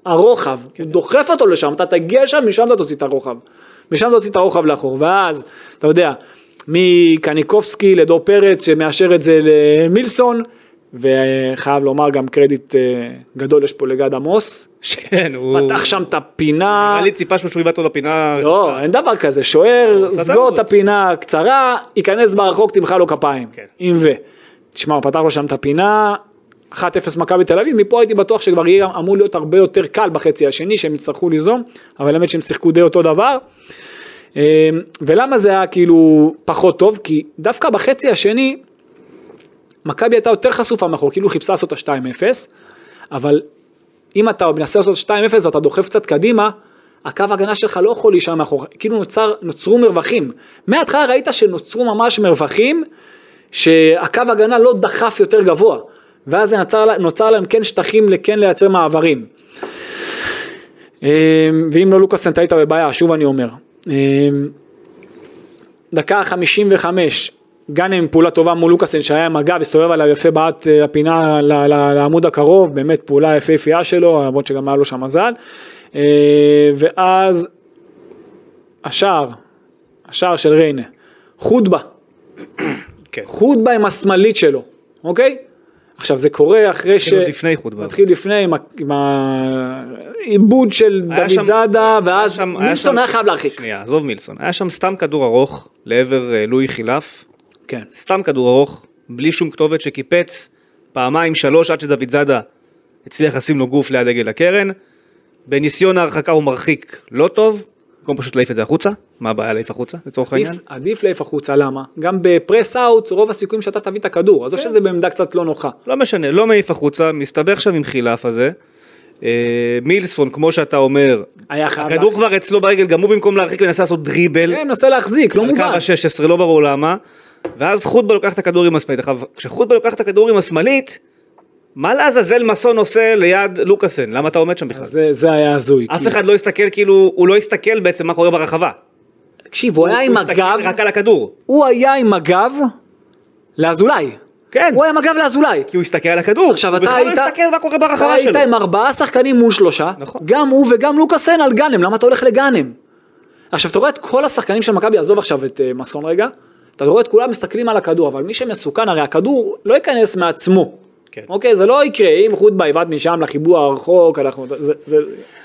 הרוחב. הוא דוחף אותו לשם, אתה תגיע לשם, משם אתה תוציא את הרוחב. משם אתה תוציא את הרוחב לאחור. ואז, אתה יודע, מקניקובסקי לדור פרץ שמאשר את זה למילסון. וחייב לומר גם קרדיט אה, גדול יש פה לגד עמוס, כן, הוא... שפתח שם את הפינה, נראה לי ציפה שהוא יבעט אותו לפינה. לא, אין דבר כזה, שוער, עשה סגור. את הפינה קצרה, ייכנס ברחוק, תמחא לו כפיים, כן. עם ו. תשמע, הוא פתח לו שם את הפינה, 1-0 מכבי תל אביב, מפה הייתי בטוח שכבר יהיה אמור להיות הרבה יותר קל בחצי השני, שהם יצטרכו ליזום, אבל האמת שהם שיחקו די אותו דבר. אה, ולמה זה היה כאילו פחות טוב? כי דווקא בחצי השני, מכבי הייתה יותר חשופה מאחור, כאילו חיפשה לעשות את ה-2-0, אבל אם אתה מנסה לעשות 2-0 ואתה דוחף קצת קדימה, הקו הגנה שלך לא יכול להישאר מאחור, כאילו נוצר, נוצרו מרווחים. מההתחלה ראית שנוצרו ממש מרווחים, שהקו הגנה לא דחף יותר גבוה, ואז נוצר, נוצר להם כן שטחים לכן לייצר מעברים. אמ, ואם לא לוקאסן היית בבעיה, שוב אני אומר. אמ, דקה 55, גאנם עם פעולה טובה מול לוקאסן שהיה עם הגב, הסתובב עליו יפה בעט אה, הפינה ל- לעמוד הקרוב, באמת פעולה יפהפייה שלו, למרות שגם היה לו שם מזל. אה, ואז השער, השער של ריינה, חוטבה, כן. חוטבה עם השמאלית שלו, אוקיי? עכשיו זה קורה אחרי ש... התחיל לפני חוטבה. מתחיל לפני עם העיבוד של דוד שם- זאדה, ואז שם- היה מילסון שם- היה חייב להרחיק. שנייה, עזוב מילסון. היה שם סתם כדור ארוך לעבר אה, לואי חילף. כן. סתם כדור ארוך, בלי שום כתובת שקיפץ פעמיים שלוש עד שדוד זאדה הצליח לשים לו גוף ליד דגל הקרן. בניסיון ההרחקה הוא מרחיק לא טוב, במקום פשוט להעיף את זה החוצה, מה הבעיה להעיף החוצה לצורך העניין? עדיף להעיף החוצה, למה? גם בפרס אאוט, רוב הסיכויים שאתה תביא את הכדור, עזוב כן. שזה בעמדה קצת לא נוחה. לא משנה, לא מעיף החוצה, מסתבך שם עם חילף הזה. אה, מילסון, כמו שאתה אומר. הכדור כבר אצלו ברגל, גם הוא במקום להרחיק מנסה לעשות דריבל, כן, מנסה להחזיק, לא על קו מובן. ה-16, לא ברור למה, ואז חוטבה לוקח את הכדור עם השמאלית. עכשיו, כשחוטבה לוקח את הכדור עם השמאלית, מה לעזאזל מסון עושה ליד לוקאסן? למה אתה עומד שם בכלל? זה, זה היה הזוי. אף כי- אחד לא הסתכל כאילו, הוא לא הסתכל בעצם מה קורה ברחבה. תקשיב, הוא היה עם הוא הגב, רק על הכדור. הוא היה עם הגב לאזולאי. כן, הוא היה עם הגב לאזולאי. כי הוא הסתכל על הכדור. עכשיו הוא אתה בכלל היית, לא הסתכל מה קורה אתה ברחבה היית שלו. עם ארבעה שחקנים מול שלושה, נכון. גם הוא וגם לוקאסן על גאנם, למה אתה הולך לגאנם? עכשיו אתה רואה את כל השחקנים של מכבי, עזוב עכשיו את אה, מסון רגע, אתה רואה את כולם מסתכלים על הכדור, אבל מי שמסוכן, הרי הכדור לא ייכנס מעצמו. כן. אוקיי, זה לא יקרה, אם חוטבה יבעט משם לחיבור הרחוק, אנחנו, זה, זה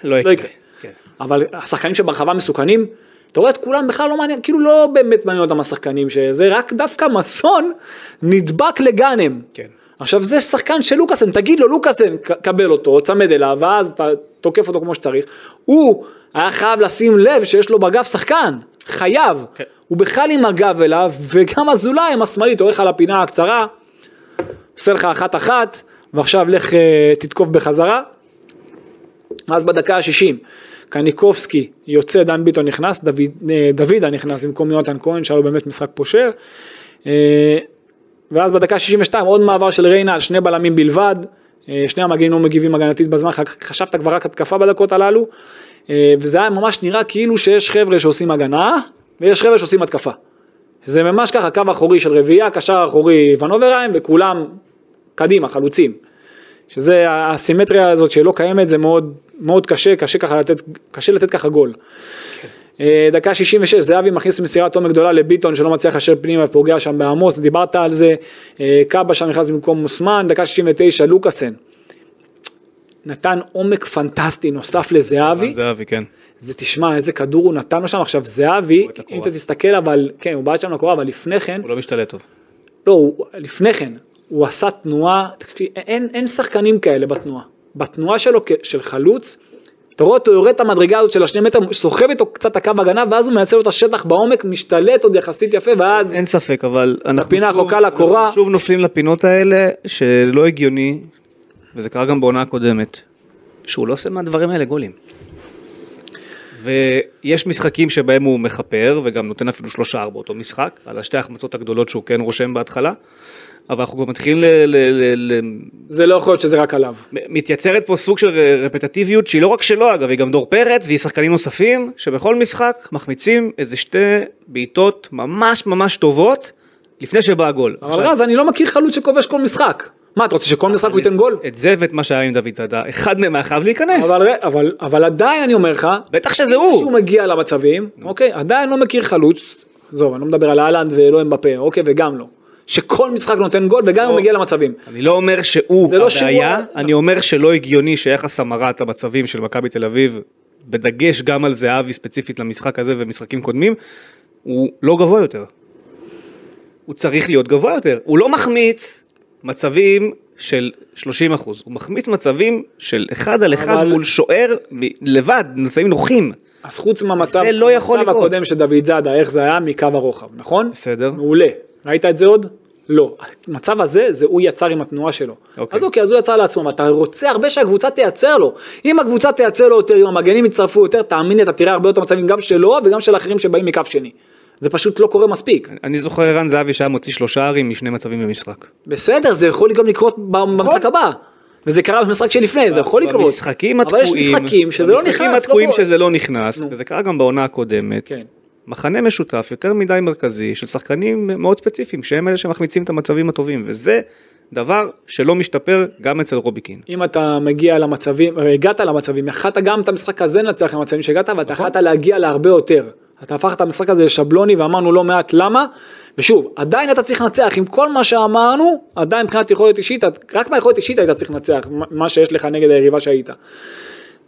לא יקרה. כן. אבל השחקנים שברחבה מסוכנים, אתה רואה את כולם בכלל לא מעניין, כאילו לא באמת מעניין אותם השחקנים, שזה רק דווקא מסון נדבק לגאנם. כן. עכשיו זה שחקן של לוקאסן, תגיד לו לוקאסן, קבל אותו, צמד אליו, ואז אתה תוקף אותו כמו שצריך. הוא היה חייב לשים לב שיש לו בגב שחקן, חייב. כן. הוא בכלל עם הגב אליו, וגם אזולאי עם השמאלית הולך על הפינה הקצרה, עושה לך אחת אחת, ועכשיו לך אה, תתקוף בחזרה. אז בדקה ה-60, קניקובסקי יוצא, דן ביטון נכנס, דוד, אה, דוידה נכנס במקום יונתן כהן, שהיה לו באמת משחק פושר. אה, ואז בדקה ה-62 עוד מעבר של ריינה על שני בלמים בלבד, שני המגנים לא מגיבים הגנתית בזמן, חשבת כבר רק התקפה בדקות הללו, וזה היה ממש נראה כאילו שיש חבר'ה שעושים הגנה, ויש חבר'ה שעושים התקפה. זה ממש ככה, קו אחורי של רביעייה, קשר אחורי ונוברהיים, וכולם קדימה, חלוצים. שזה הסימטריה הזאת שלא קיימת, זה מאוד, מאוד קשה, קשה ככה לתת, קשה לתת ככה גול. אה, דקה 66, זהבי מכניס מסירת עומק גדולה לביטון שלא מצליח להשאיר פנימה ופוגע שם בעמוס, דיברת על זה, אה, קאבה שם נכנס במקום מוסמן, דקה 69, לוקאסן. נתן עומק פנטסטי נוסף לזהבי, זהבי, כן. זה תשמע איזה כדור הוא נתן לו שם, עכשיו זהבי. אם אתה תסתכל אבל, כן הוא בעט שם לקורה, אבל לפני כן, הוא לא משתלט טוב. לא, הוא, לפני כן, הוא עשה תנועה, תקשיב, אין, אין שחקנים כאלה בתנועה. בתנועה שלו של חלוץ, אתה רואה אותו יורד את המדרגה הזאת של השני מטר, סוחב איתו קצת את הקו הגנה, ואז הוא לו את השטח בעומק, משתלט עוד יחסית יפה, ואז אין ספק, אבל אנחנו שוב- לקורה. אנחנו שוב נופלים לפינות האלה, שלא הגיוני, וזה קרה גם בעונה הקודמת, שהוא לא עושה מהדברים האלה גולים. ויש משחקים שבהם הוא מכפר, וגם נותן אפילו שלושה ארבע אותו משחק, על השתי ההחמצות הגדולות שהוא כן רושם בהתחלה, אבל אנחנו כבר מתחילים ל... ל, ל, ל זה לא יכול להיות שזה רק עליו. מתייצרת פה סוג של רפטטיביות שהיא לא רק שלו אגב, היא גם דור פרץ והיא שחקנים נוספים, שבכל משחק מחמיצים איזה שתי בעיטות ממש ממש טובות לפני שבא הגול. אבל רז, אני לא מכיר חלוץ שכובש כל משחק. מה, אתה רוצה שכל משחק הוא ייתן גול? את זה ואת מה שהיה עם דוד זאדה, אחד מהם היה חייב להיכנס. אבל, אבל, אבל עדיין אני אומר לך, בטח שזה שהוא הוא. מגיע למצבים, אוקיי, עדיין לא מכיר חלוץ, עזוב, אני לא מדבר על אהלנד ולא אמבפה, אוקיי, וגם לא. שכל משחק נותן גול וגם הוא לא. מגיע למצבים. אני לא אומר שהוא לא שהוא הבעיה, אני אומר שלא הגיוני שיחס המרת המצבים של מכבי תל אביב, בדגש גם על זהבי ספציפית למשחק הזה ומשחקים קודמים, הוא לא גבוה יותר. הוא צריך להיות גבוה יותר. הוא לא מחמיץ מצבים של 30 אחוז, הוא מחמיץ מצבים של אחד על אחד אבל- מול שוער מ- לבד, מצבים נוחים. אז חוץ מהמצב, זה לא יכול המצב לקרות. הקודם של דוד זאדה, איך זה היה מקו הרוחב, נכון? בסדר. מעולה. ראית את זה עוד? לא. המצב הזה, זה הוא יצר עם התנועה שלו. אוקיי. אז אוקיי, אז הוא יצר לעצמו, אבל אתה רוצה הרבה שהקבוצה תייצר לו. אם הקבוצה תייצר לו יותר, אם המגנים יצטרפו יותר, תאמין לי, אתה תראה הרבה יותר מצבים גם שלו וגם של אחרים שבאים מקו שני. זה פשוט לא קורה מספיק. אני זוכר ערן זהבי שהיה מוציא שלושה ערים משני מצבים במשחק. בסדר, זה יכול גם לקרות ב- במשחק הבא. וזה קרה במשחק שלפני, זה יכול לקרות. במשחקים אבל יש התקועים, משחקים שזה לא נכנס. במשחקים לא התקועים. שזה לא נכנס. וזה קרה גם בעונה הקודמת. כן. מחנה משותף יותר מדי מרכזי של שחקנים מאוד ספציפיים שהם אלה שמחמיצים את המצבים הטובים וזה דבר שלא משתפר גם אצל רוביקין. אם אתה מגיע למצבים, הגעת למצבים, יכלת גם את המשחק הזה לנצח למצבים שהגעת, ואתה נכון. יכלת להגיע להרבה יותר. אתה הפכת את המשחק הזה לשבלוני ואמרנו לא מעט למה, ושוב, עדיין אתה צריך לנצח, עם כל מה שאמרנו, עדיין מבחינת יכולת אישית, רק מהיכולת אישית היית צריך לנצח, מה- שיש לך נגד היריבה שהיית.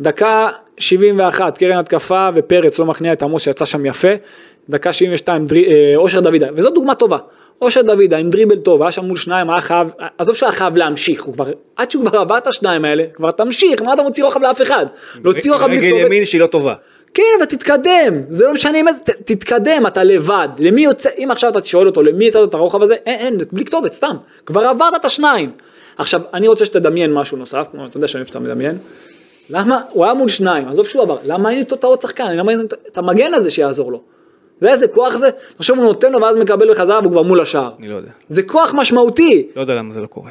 דקה 71, קרן התקפה ופרץ לא מכניע את עמוס שיצא שם יפה. דקה 72, דרי, אה, אושר דוידה, וזו דוגמה טובה. אושר דוידה עם דריבל טוב, היה שם מול שניים, היה חייב, עזוב שהוא היה חייב להמשיך, הוא כבר, עד שהוא כבר עבר את השניים האלה, כבר תמשיך, מה אתה מוציא רוחב לאף אחד? להוציא רוחב רגל לכתובת- ימין שהיא לא טובה. כן, אבל תתקדם, זה לא משנה איזה, ת- תתקדם, אתה לבד. למי יוצא, אם עכשיו אתה שואל אותו, למי יצא את הרוחב הזה? אין, אין, בלי כתובת, סתם. כבר עברת את השניים. עכשיו, אני רוצה שתדמיין משהו נוסף, אתה יודע שאני אוהב שאתה מדמיין. למה, הוא היה מול שניים, עזוב שהוא עבר, למה אין איתו את העוד שחקן, למה אין את המגן הזה שיעזור לו? אתה יודע איזה כוח זה? עכשיו הוא נותן לו ואז מקבל בחזרה והוא כבר מול השער. אני לא יודע. זה כוח משמעותי. לא יודע למה זה לא קורה.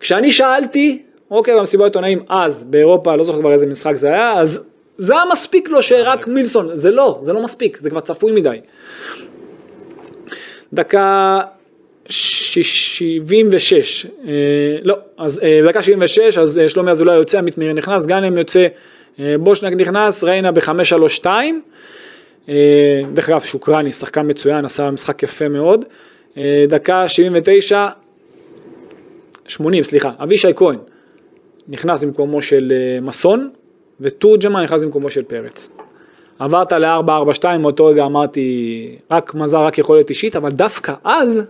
כשאני שאלתי, אוקיי, במסיבת עיתונאים אז, באירופה, לא זוכר כבר איזה משחק זה היה, אז זה היה מספיק לו שרק מילסון, זה לא, זה לא מספיק, זה כבר צפוי מדי. דקה ש- 76, אה, לא, אז אה, דקה 76, אז אה, שלומי אזולאי יוצא, עמית מאיר נכנס, גאנם יוצא, אה, בושנק נכנס, ריינה ב-5-3-2. אה, דרך אגב, שוקרני, שחקן מצוין, עשה משחק יפה מאוד. אה, דקה 79, 80, סליחה, אבישי כהן נכנס במקומו של אה, מסון, ותורג'מן נכנס במקומו של פרץ. עברת ל-4-4-2, מאותו רגע אמרתי, רק מזל, רק יכולת אישית, אבל דווקא אז,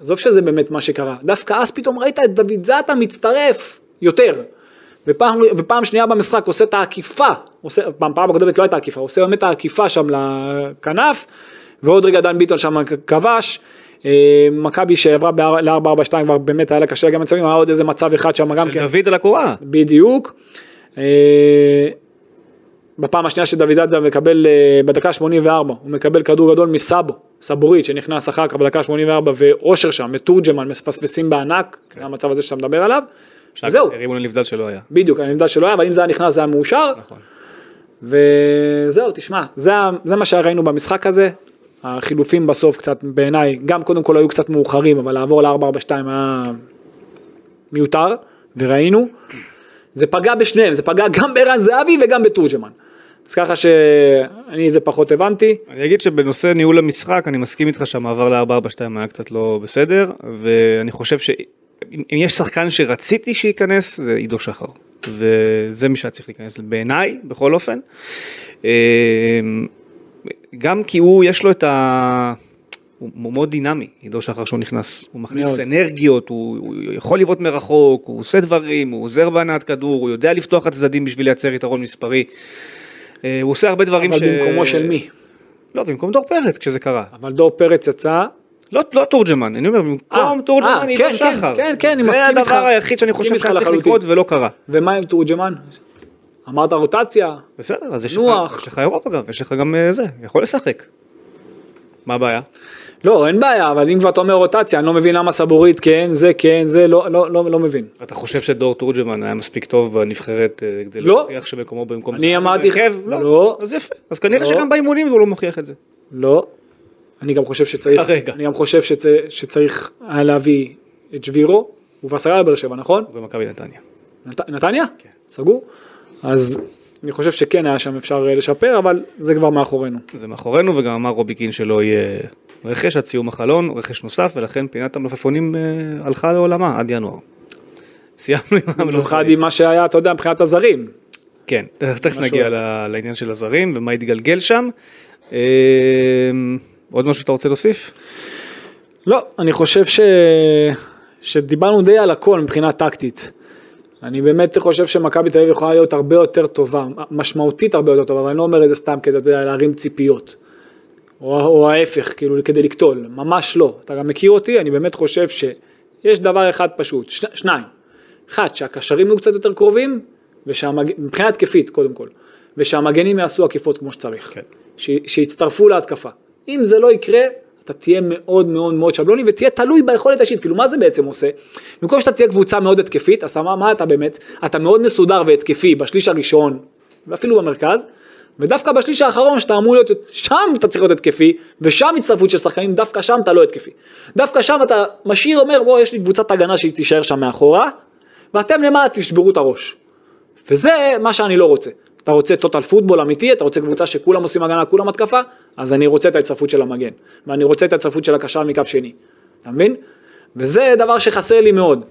עזוב שזה באמת מה שקרה, דווקא אז פתאום ראית את דוד זאטה מצטרף יותר. ופעם, ופעם שנייה במשחק עושה את העקיפה, עושה, פעם, פעם הקודמת לא הייתה עקיפה, עושה באמת העקיפה שם לכנף, ועוד רגע דן ביטון שם כבש. אה, מכבי שעברה ל-4-4-2 כבר באמת היה לה קשה גם מצבים, היה עוד איזה מצב אחד שם גם כן. של דוד על הקורה. בדיוק. אה, בפעם השנייה שדוד זאדה מקבל אה, בדקה 84, הוא מקבל כדור גדול מסאבו, סבורית שנכנס אחר כך בדקה 84 ואושר שם ותורג'מן מפספסים בענק, זה המצב הזה שאתה מדבר עליו. זהו, הרימו לנבדל שלא היה. בדיוק, יודע שלא היה, אבל אם זה היה נכנס זה היה מאושר. נכון. וזהו, תשמע, זה, זה מה שראינו במשחק הזה. החילופים בסוף קצת בעיניי, גם קודם כל היו קצת מאוחרים, אבל לעבור ל-442 היה מיותר, וראינו. זה פגע בשניהם, זה פגע גם בערן זהבי וגם בתורג'מן. אז ככה שאני זה פחות הבנתי. אני אגיד שבנושא ניהול המשחק, אני מסכים איתך שהמעבר ל-442 היה קצת לא בסדר, ואני חושב שאם אם יש שחקן שרציתי שייכנס, זה עידו שחר. וזה מי שהיה צריך להיכנס בעיניי, בכל אופן. אה, גם כי הוא, יש לו את ה... הוא מאוד דינמי, עידו שחר שהוא נכנס, הוא מכניס מאוד. אנרגיות, הוא, הוא יכול לבעוט מרחוק, הוא עושה דברים, הוא עוזר בהנעת כדור, הוא יודע לפתוח את הצדדים בשביל לייצר יתרון מספרי. אה, הוא עושה הרבה דברים אבל במקומו של מי? לא, במקום דור פרץ כשזה קרה. אבל דור פרץ יצא, לא, לא תורג'מן, אני אומר, אה, במקום תורג'מן אה, עידו כן, שחר. כן, כן, אני מסכים זה איתך. הדבר היחיד שאני חושב שהיה צריך. לקרות ולא קרה. ומה עם תורג'מן? אמרת רוטציה, בסדר, אז יש לך, אירופה גם, יש לך גם אה, זה, יכול לשחק. מה הבעיה? לא, אין בעיה, אבל אם כבר אתה אומר רוטציה, אני לא מבין למה סבורית כן, זה כן, זה לא, לא, לא, לא מבין. אתה חושב שדור תורג'מן היה מספיק טוב בנבחרת אה, כדי לא. להוכיח שמקומו במקום אני אמרתי- בהרכב? לא. אז יפה, אז כנראה לא. שגם באימונים הוא לא מוכיח את זה. לא. אני גם חושב שצריך, כרגע. אני גם חושב שצ, שצריך היה להביא את שבירו, הוא סגר בבאר שבע, נכון? במכבי נתניה. נת, נתניה? כן. סגור? אז אני חושב שכן היה שם אפשר אה, לשפר, אבל זה כבר מאחורינו. זה מאחורינו וגם אמר רובי קין שלא יהיה רכש עד סיום החלון, רכש נוסף ולכן פינת המלפפונים אה, הלכה לעולמה עד ינואר. סיימנו עם במיוחד המלפפונים. עם מה שהיה, אתה יודע, מבחינת הזרים. כן, תכף נגיע לעניין של הזרים ומה התגלגל שם. אה, עוד משהו שאתה רוצה להוסיף? לא, אני חושב ש... שדיברנו די על הכל מבחינה טקטית. אני באמת חושב שמכבי תל אביב יכולה להיות הרבה יותר טובה, משמעותית הרבה יותר טובה, אבל אני לא אומר את זה סתם כדי אתה יודע, להרים ציפיות. או, או ההפך, כאילו כדי לקטול, ממש לא. אתה גם מכיר אותי, אני באמת חושב שיש דבר אחד פשוט, ש... שניים. אחד, שהקשרים יהיו קצת יותר קרובים, ושהמג... מבחינה התקפית קודם כל, ושהמגנים יעשו עקיפות כמו שצריך. כן. ש... שיצטרפו להתקפה. אם זה לא יקרה, אתה תהיה מאוד מאוד מאוד שבלוני ותהיה תלוי ביכולת האישית, כאילו מה זה בעצם עושה? במקום שאתה תהיה קבוצה מאוד התקפית, אז מה, מה אתה באמת? אתה מאוד מסודר והתקפי בשליש הראשון, ואפילו במרכז, ודווקא בשליש האחרון שאתה אמור להיות, שם אתה צריך להיות התקפי, ושם הצטרפות של שחקנים, דווקא שם אתה לא התקפי. דווקא שם אתה משאיר, אומר, בוא, יש לי קבוצת הגנה שהיא תישאר שם מאחורה, ואתם למעלה תשברו את הראש. וזה מה שאני לא רוצה. אתה רוצה טוטל פוטבול אמיתי, אתה רוצה קבוצה שכולם עושים הגנה, כולם התקפה, אז אני רוצה את ההצטרפות של המגן. ואני רוצה את ההצטרפות של הקשר מקו שני. אתה מבין? וזה דבר שחסר לי מאוד.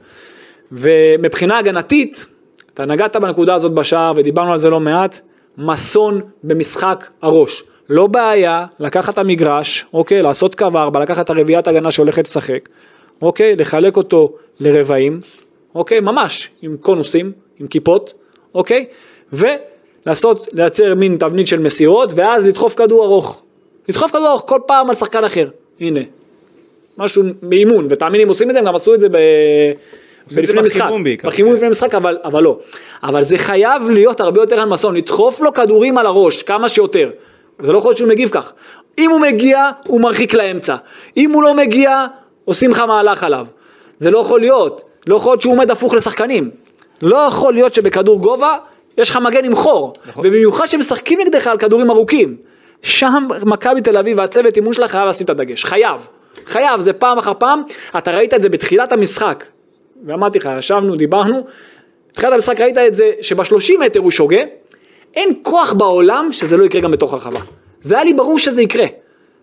ומבחינה הגנתית, אתה נגעת בנקודה הזאת בשער ודיברנו על זה לא מעט, מסון במשחק הראש. לא בעיה לקחת את המגרש, אוקיי, לעשות קו ארבע, לקחת את הרביעיית הגנה שהולכת לשחק, אוקיי, לחלק אותו לרבעים, אוקיי, ממש, עם קונוסים, עם כיפות, אוקיי, ולעשות, לייצר מין תבנית של מסירות, ואז לדחוף כדור ארוך. לדחוף כדור ארוך כל פעם על שחקן אחר, הנה. משהו באימון, ותאמין לי, הם עושים את זה, הם גם עשו את זה ב... עושים את זה לפני משחק, בחימום כן. לפני משחק, אבל, אבל לא. אבל זה חייב להיות הרבה יותר הנמסון, לדחוף לו כדורים על הראש, כמה שיותר. זה לא יכול להיות שהוא מגיב כך. אם הוא מגיע, הוא מרחיק לאמצע. אם הוא לא מגיע, עושים לך מהלך עליו. זה לא יכול להיות. לא יכול להיות שהוא עומד הפוך לשחקנים. לא יכול להיות שבכדור גובה, יש לך מגן עם חור. נכון. ובמיוחד שמשחקים נגדך על כדורים ארוכים. שם מכבי תל אביב והצוות אימון שלה חייב לשים את הדגש. חייב. חייב, זה פעם אחר פעם. אתה ראית את זה בתחילת המשחק. ואמרתי לך, ישבנו, דיברנו. בתחילת המשחק ראית את זה שבשלושים מטר הוא שוגה. אין כוח בעולם שזה לא יקרה גם בתוך הרחבה. זה היה לי ברור שזה יקרה.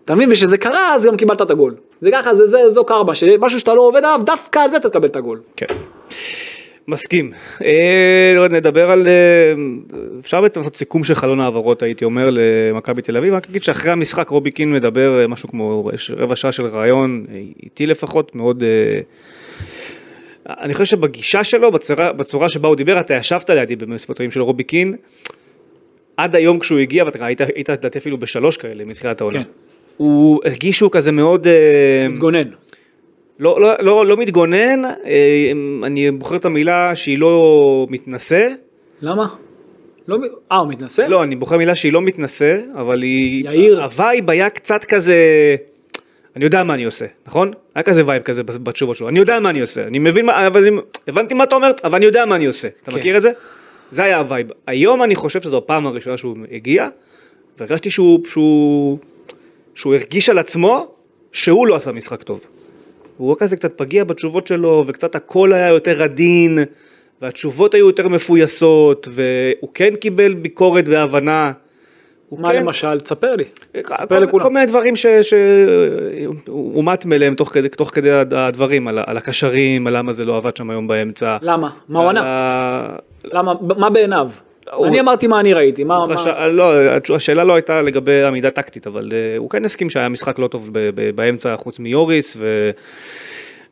אתה מבין? וכשזה קרה, אז גם קיבלת את הגול. זה ככה, זה, זה, זו קרבה, שמשהו שאתה לא עובד עליו, דווקא על זה אתה תקבל את הגול. כן. מסכים. אה, נדבר על... אה, אפשר בעצם לעשות סיכום של חלון העברות הייתי אומר למכבי תל אביב, רק אגיד שאחרי המשחק רובי קין מדבר אה, משהו כמו רבע שעה של ראיון, אה, איתי לפחות, מאוד... אה, אני חושב שבגישה שלו, בצורה, בצורה שבה הוא דיבר, אתה ישבת לידי במספרים של רובי קין, עד היום כשהוא הגיע, ואתה היית, היית לדעתי אפילו בשלוש כאלה מתחילת העונה. כן. הוא הרגיש שהוא כזה מאוד... מתגונן. לא, לא, לא, לא מתגונן, אה, אני בוחר את המילה שהיא לא מתנשא. למה? לא, אה, הוא מתנשא? לא, אני בוחר מילה שהיא לא מתנשא, אבל היא... יאיר. ה vibe היה קצת כזה... אני יודע מה אני עושה, נכון? היה כזה vibe כזה בתשובות שלו. אני יודע מה אני עושה. אני מבין מה... אבל אני... הבנתי מה אתה אומר, אבל אני יודע מה אני עושה. אתה כן. מכיר את זה? זה היה ה vibe. היום אני חושב שזו הפעם הראשונה שהוא הגיע, והרגשתי שהוא... שהוא... שהוא הרגיש על עצמו שהוא לא עשה משחק טוב. הוא היה כזה קצת פגיע בתשובות שלו, וקצת הקול היה יותר עדין, והתשובות היו יותר מפויסות, והוא כן קיבל ביקורת והבנה. מה כן- למשל? תספר לי. כל, ספר לכולם. כל מיני דברים שהוא התעמת עליהם תוך כדי, תוך כדי הדברים, על, על הקשרים, על למה זה לא עבד שם היום באמצע. למה? מה הוא ענה? ה- למה? מה בעיניו? אני אמרתי מה אני ראיתי. מה... חשב- לא, השאלה לא הייתה לגבי עמידה טקטית, אבל אה, הוא כן הסכים שהיה משחק לא טוב באמצע חוץ מיוריס, ו...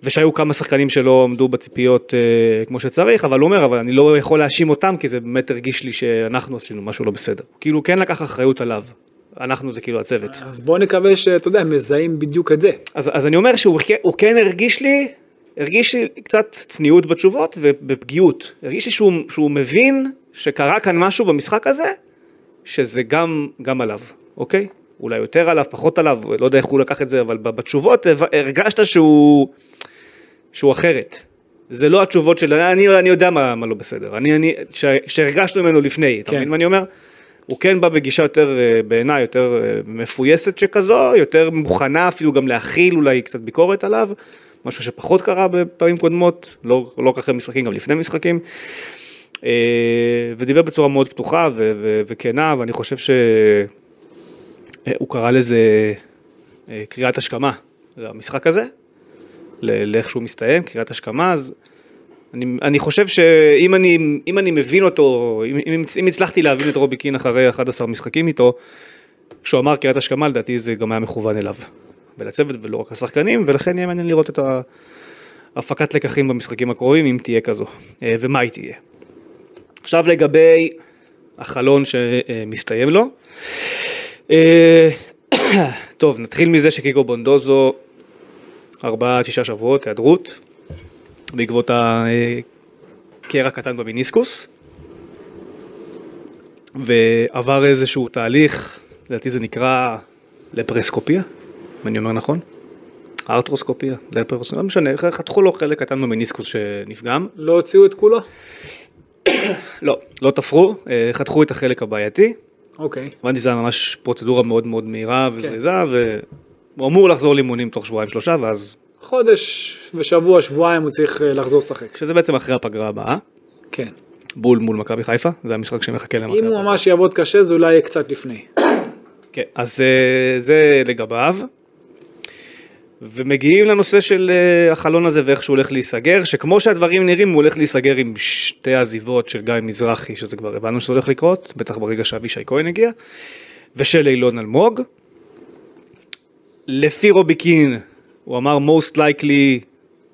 ושהיו כמה שחקנים שלא עמדו בציפיות אה, כמו שצריך, אבל הוא אומר, אבל אני לא יכול להאשים אותם, כי זה באמת הרגיש לי שאנחנו עשינו משהו לא בסדר. כאילו כן לקח אחריות עליו. אנחנו זה כאילו הצוות. אז בוא נקווה שאתה יודע, מזהים בדיוק את זה. אז, אז אני אומר שהוא כן- הוא כן הרגיש לי, הרגיש לי קצת צניעות בתשובות ובפגיעות. הרגיש לי שהוא, שהוא מבין שקרה כאן משהו במשחק הזה, שזה גם, גם עליו, אוקיי? אולי יותר עליו, פחות עליו, לא יודע איך הוא לקח את זה, אבל בתשובות הרגשת שהוא, שהוא אחרת. זה לא התשובות של, אני, אני יודע מה, מה לא בסדר, אני, אני, ש- שהרגשנו ממנו לפני, אתה כן. מבין מה אני אומר? הוא כן בא בגישה יותר, אה, בעיניי, יותר אה, מפויסת שכזו, יותר מוכנה אפילו גם להכיל אולי קצת ביקורת עליו, משהו שפחות קרה בפעמים קודמות, לא, לא רק אחרי משחקים, גם לפני משחקים. אה, ודיבר בצורה מאוד פתוחה וכנה, ואני חושב שהוא קרא לזה אה, קריאת השכמה למשחק הזה, לאיך שהוא מסתיים, קריאת השכמה, אז אני, אני חושב שאם אני, אם אני מבין אותו, אם, אם, אם הצלחתי להבין את רובי קין אחרי 11 משחקים איתו, כשהוא אמר קריאת השכמה, לדעתי זה גם היה מכוון אליו, ולצוות ולא רק לשחקנים, ולכן יהיה מעניין לראות את ההפקת לקחים במשחקים הקרובים, אם תהיה כזו, אה, ומה היא תהיה. עכשיו לגבי החלון שמסתיים לו. אה, טוב, נתחיל מזה שקיקו בונדוזו, ארבעה, שישה שבועות, היעדרות, בעקבות הקרע קטן במיניסקוס, ועבר איזשהו תהליך, לדעתי זה נקרא לפרסקופיה, אם אני אומר נכון? ארטרוסקופיה, לפרסקופיה, לא משנה, חתכו לו חלק קטן במיניסקוס שנפגם, לא הוציאו את כולו? לא, לא תפרו, אה, חתכו את החלק הבעייתי, אוקיי. הבנתי שזה היה ממש פרוצדורה מאוד מאוד מהירה וזריזה, והוא אמור לחזור לאימונים תוך שבועיים שלושה, ואז, חודש ושבוע, שבועיים הוא צריך אה, לחזור לשחק. שזה בעצם אחרי הפגרה הבאה, כן. בול מול מכבי חיפה, זה המשחק שמחכה להם אחרי אם הוא הפגרה. ממש יעבוד קשה זה אולי יהיה קצת לפני. כן, אז אה, זה לגביו. ומגיעים לנושא של אה, החלון הזה ואיך שהוא הולך להיסגר, שכמו שהדברים נראים הוא הולך להיסגר עם שתי עזיבות של גיא מזרחי, שזה כבר הבנו שזה הולך לקרות, בטח ברגע שאבישי כהן הגיע, ושל אילון אלמוג. לפי רובי קין, הוא אמר most likely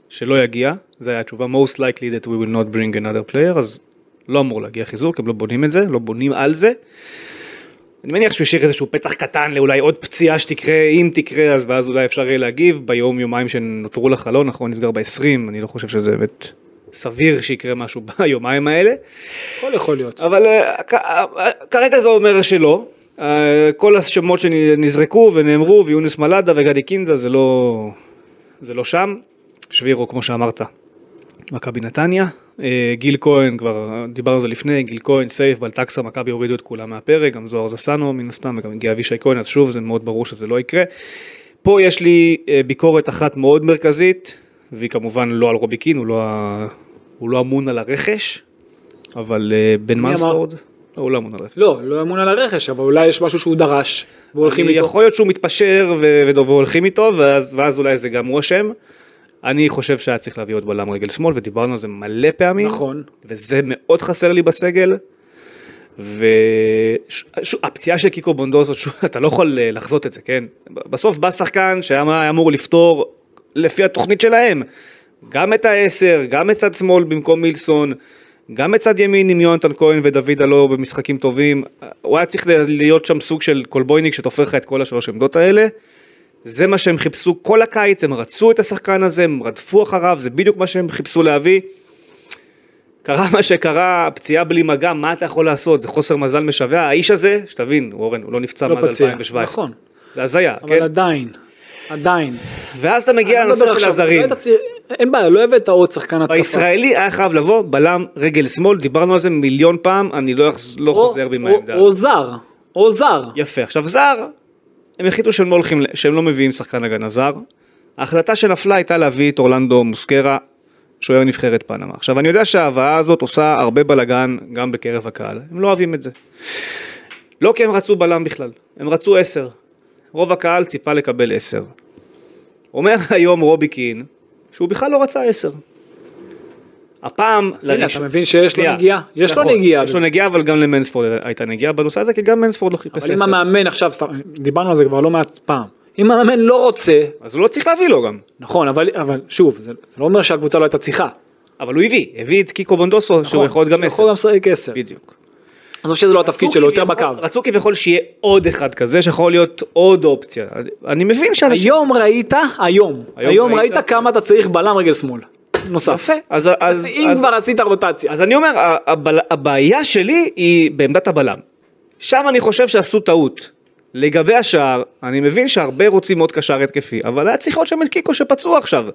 שלא יגיע, זו הייתה התשובה most likely that we will not bring another player, אז לא אמור להגיע חיזוק, הם לא בונים את זה, לא בונים על זה. אני מניח שהוא השאיר איזשהו פתח קטן לאולי עוד פציעה שתקרה, אם תקרה, אז ואז אולי אפשר יהיה להגיב ביום יומיים שנותרו לחלון, נכון, נסגר ב-20, אני לא חושב שזה באמת סביר שיקרה משהו ביומיים האלה. הכל יכול להיות. אבל כ- uh, כרגע זה אומר שלא. Uh, כל השמות שנזרקו ונאמרו, ויונס מלאדה וגדי קינדה, זה לא, זה לא שם. שבירו, כמו שאמרת, מכבי נתניה. Uh, גיל כהן, כבר דיברנו על זה לפני, גיל כהן, סייף, בלטקסה, מכבי הורידו את כולם מהפרק, גם זוהר זסנו מן הסתם, וגם הגיע אבישי כהן, אז שוב, זה מאוד ברור שזה לא יקרה. פה יש לי uh, ביקורת אחת מאוד מרכזית, והיא כמובן לא על רובי קין, הוא לא, הוא לא אמון על הרכש, אבל uh, בן? מנספורד, לא, הוא לא אמון על הרכש. לא, לא אמון על הרכש, אבל אולי יש משהו שהוא דרש, והולכים איתו. יכול להיות שהוא מתפשר והולכים איתו, ואז, ואז אולי זה גם הוא אשם. אני חושב שהיה צריך להביא עוד בלם רגל שמאל, ודיברנו על זה מלא פעמים. נכון. וזה מאוד חסר לי בסגל. והפציעה של קיקו בונדוסו, שוב, אתה לא יכול אה, לחזות את זה, כן? בסוף בא שחקן שהיה היה אמור לפתור לפי התוכנית שלהם. גם את העשר, גם את צד שמאל במקום מילסון, גם את צד ימין עם יונתן כהן ודוד הלו במשחקים טובים. הוא היה צריך להיות שם סוג של קולבויניק שתופר לך את כל השלוש עמדות האלה. זה מה שהם חיפשו כל הקיץ, הם רצו את השחקן הזה, הם רדפו אחריו, זה בדיוק מה שהם חיפשו להביא. קרה מה שקרה, פציעה בלי מגע, מה אתה יכול לעשות? זה חוסר מזל משווע. האיש הזה, שתבין, אורן, הוא לא נפצע לא מאז פציע, 2017. נכון. זה הזיה, אבל כן? עדיין, עדיין. ואז אתה מגיע לא לנושא של עכשיו, הזרים. לא היית צעיר- אין בעיה, לא הבאת עוד שחקן התקפה. בישראלי היה חייב לבוא בלם רגל שמאל, דיברנו על זה מיליון פעם, אני לא יחז- לא או- חוזר בי או- מהעמדה. או זר, או זר. יפה, עכשיו זר, הם החליטו שהם לא, הולכים, שהם לא מביאים שחקן הגנה זר. ההחלטה שנפלה הייתה להביא את אורלנדו מוסקרה, שוער נבחרת פנמה. עכשיו אני יודע שההבאה הזאת עושה הרבה בלאגן גם בקרב הקהל, הם לא אוהבים את זה. לא כי הם רצו בלם בכלל, הם רצו עשר. רוב הקהל ציפה לקבל עשר. אומר היום רובי קין שהוא בכלל לא רצה עשר. הפעם, לראש- אתה מבין שיש לו. נגיעה? יש לו נכון, נגיעה יש לו. נגיעה, אבל גם למנספורד הייתה נגיעה בנושא הזה, כי גם מנספורד לא חיפש אבל אם עשר. המאמן עכשיו, דיברנו על זה כבר לא מעט פעם. אם המאמן לא רוצה, אז הוא לא צריך להביא לו גם. נכון, אבל אבל שוב, זה זה לא אומר שהקבוצה לא הייתה צריכה. אבל הוא הביא, הביא את קיקו בונדוסו, שהוא יכול להיות גם נכון, שהוא יכול עשר. גם לשחק עשר. בדיוק. אני חושב שזה לא התפקיד שלו, יותר בקו. רצו כביכול שיהיה עוד אחד כזה, שיכול להיות עוד אופציה. אני- מבין שאנשים... היום ראית, היום, היום? ראית כמה אתה צריך בלם רגל שמאל. נוסף. יפה, אז, אז, אם אז, כבר עשית רוטציה. אז אני אומר, הבל- הבעיה שלי היא בעמדת הבלם. שם אני חושב שעשו טעות. לגבי השער, אני מבין שהרבה רוצים עוד קשר התקפי, אבל היה צריך להיות שם את קיקו שפצוע עכשיו.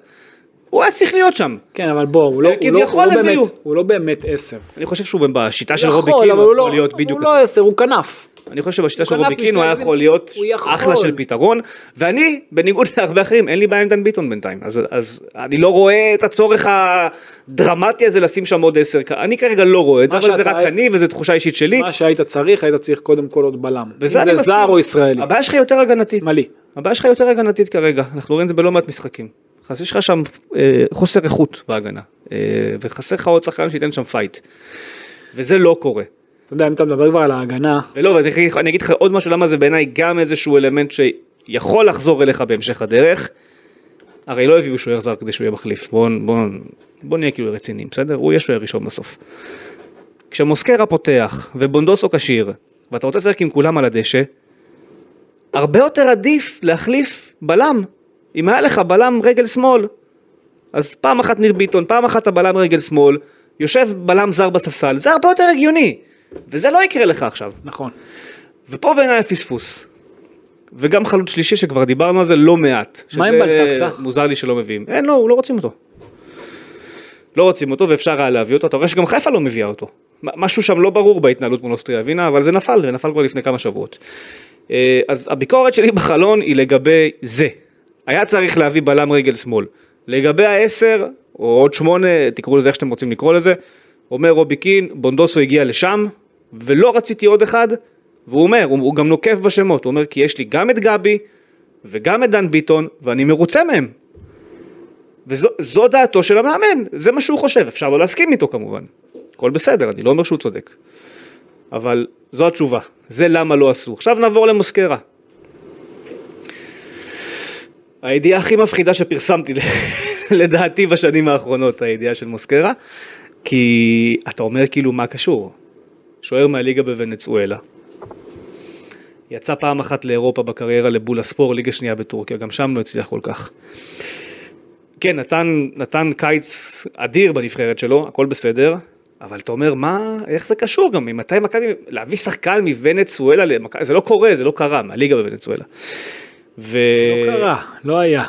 הוא היה צריך להיות שם. כן, אבל בוא, הוא לא- הוא לא- הוא לא. באמת- הוא לא באמת עשר. אני חושב שהוא בשיטה של רובי קין, הוא הוא יכול לא- להיות בדיוק הוא לא עשר, הוא כנף. אני חושב שבשיטה של רובי קין הוא היה יכול להיות. אחלה של פתרון, ואני, בניגוד להרבה אחרים, אין לי בעיה עם דן ביטון בינתיים, אז, אז אני לא רואה את הצורך הדרמטי הזה לשים שם עוד עשר, אני כרגע לא רואה את זה, אבל זה רק אני וזו תחושה אישית שלי. מה שהיית צריך, היית צריך קודם כל עוד בלם. אם זה. זר או ישראלי. הבעיה שלך יותר הגנתית. שמאלי. הבעיה שלך יותר הגנתית כרגע, אנחנו רואים את זה בלא מעט משחקים. אז יש לך שם אה, חוסר איכות בהגנה, אה, וחסר לך עוד שחקן שייתן שם fight. וזה לא קורה. אתה יודע, אם אתה מדבר כבר על ההגנה, ולא, ואני אני אגיד לך עוד משהו, למה זה בעיניי גם איזשהו אלמנט שיכול לחזור אליך בהמשך הדרך. הרי לא הביאו שוער זר כדי שהוא יהיה מחליף, בוא, בוא, בוא נהיה כאילו רציניים, בסדר? הוא יהיה שוער ראשון בסוף. כשמוסקרה פותח ובונדוסו כשיר, ואתה רוצה לשחק עם כולם על הדשא, הרבה יותר עדיף להחליף בלם. אם היה לך בלם רגל שמאל, אז פעם אחת ניר ביטון, פעם אחת הבלם רגל שמאל, יושב בלם זר בספסל, זה הרבה יותר הגיוני. וזה לא יקרה לך עכשיו. נכון. ופה בעיניי הפספוס. וגם חלוץ שלישי שכבר דיברנו על זה לא מעט. מה עם בלטקסה? מוזר לי שלא מביאים. אין, לא, הוא לא רוצים אותו. לא רוצים אותו ואפשר היה להביא אותו, אתה רואה שגם חיפה לא מביאה אותו. משהו שם לא ברור בהתנהלות מול אוסטריה ווינה, אבל זה נפל, זה נפל כבר לפני כמה שבועות. אה, אז הביקורת שלי בחלון היא לגבי זה. היה צריך להביא בלם רגל שמאל. לגבי העשר, או עוד שמונה, תקראו לזה איך שאתם רוצים לקרוא לזה, אומר רובי קין, בונדוסו הגיע לשם, ולא רציתי עוד אחד, והוא אומר, הוא, גם נוקב בשמות, הוא אומר כי יש לי גם את גבי, וגם את דן ביטון, ואני מרוצה מהם. וזו דעתו של המאמן, זה מה שהוא חושב, אפשר לא להסכים איתו כמובן. הכל בסדר, אני לא אומר שהוא צודק. אבל זו התשובה, זה למה לא עשו. עכשיו נעבור למוסקרה. הידיעה הכי מפחידה שפרסמתי לדעתי בשנים האחרונות, הידיעה של מוסקרה, כי אתה אומר כאילו מה קשור. שוער מהליגה בוונצואלה. יצא פעם אחת לאירופה בקריירה לבול הספור, ליגה שנייה בטורקיה, גם שם לא הצליח כל כך. כן, נתן, נתן קיץ אדיר בנבחרת שלו, הכל בסדר, אבל אתה אומר, מה, איך זה קשור גם, ממתי מכבי, להביא שחקן מוונצואלה למכבי, זה לא קורה, זה לא קרה, מהליגה בוונצואלה. ו... לא קרה, לא היה.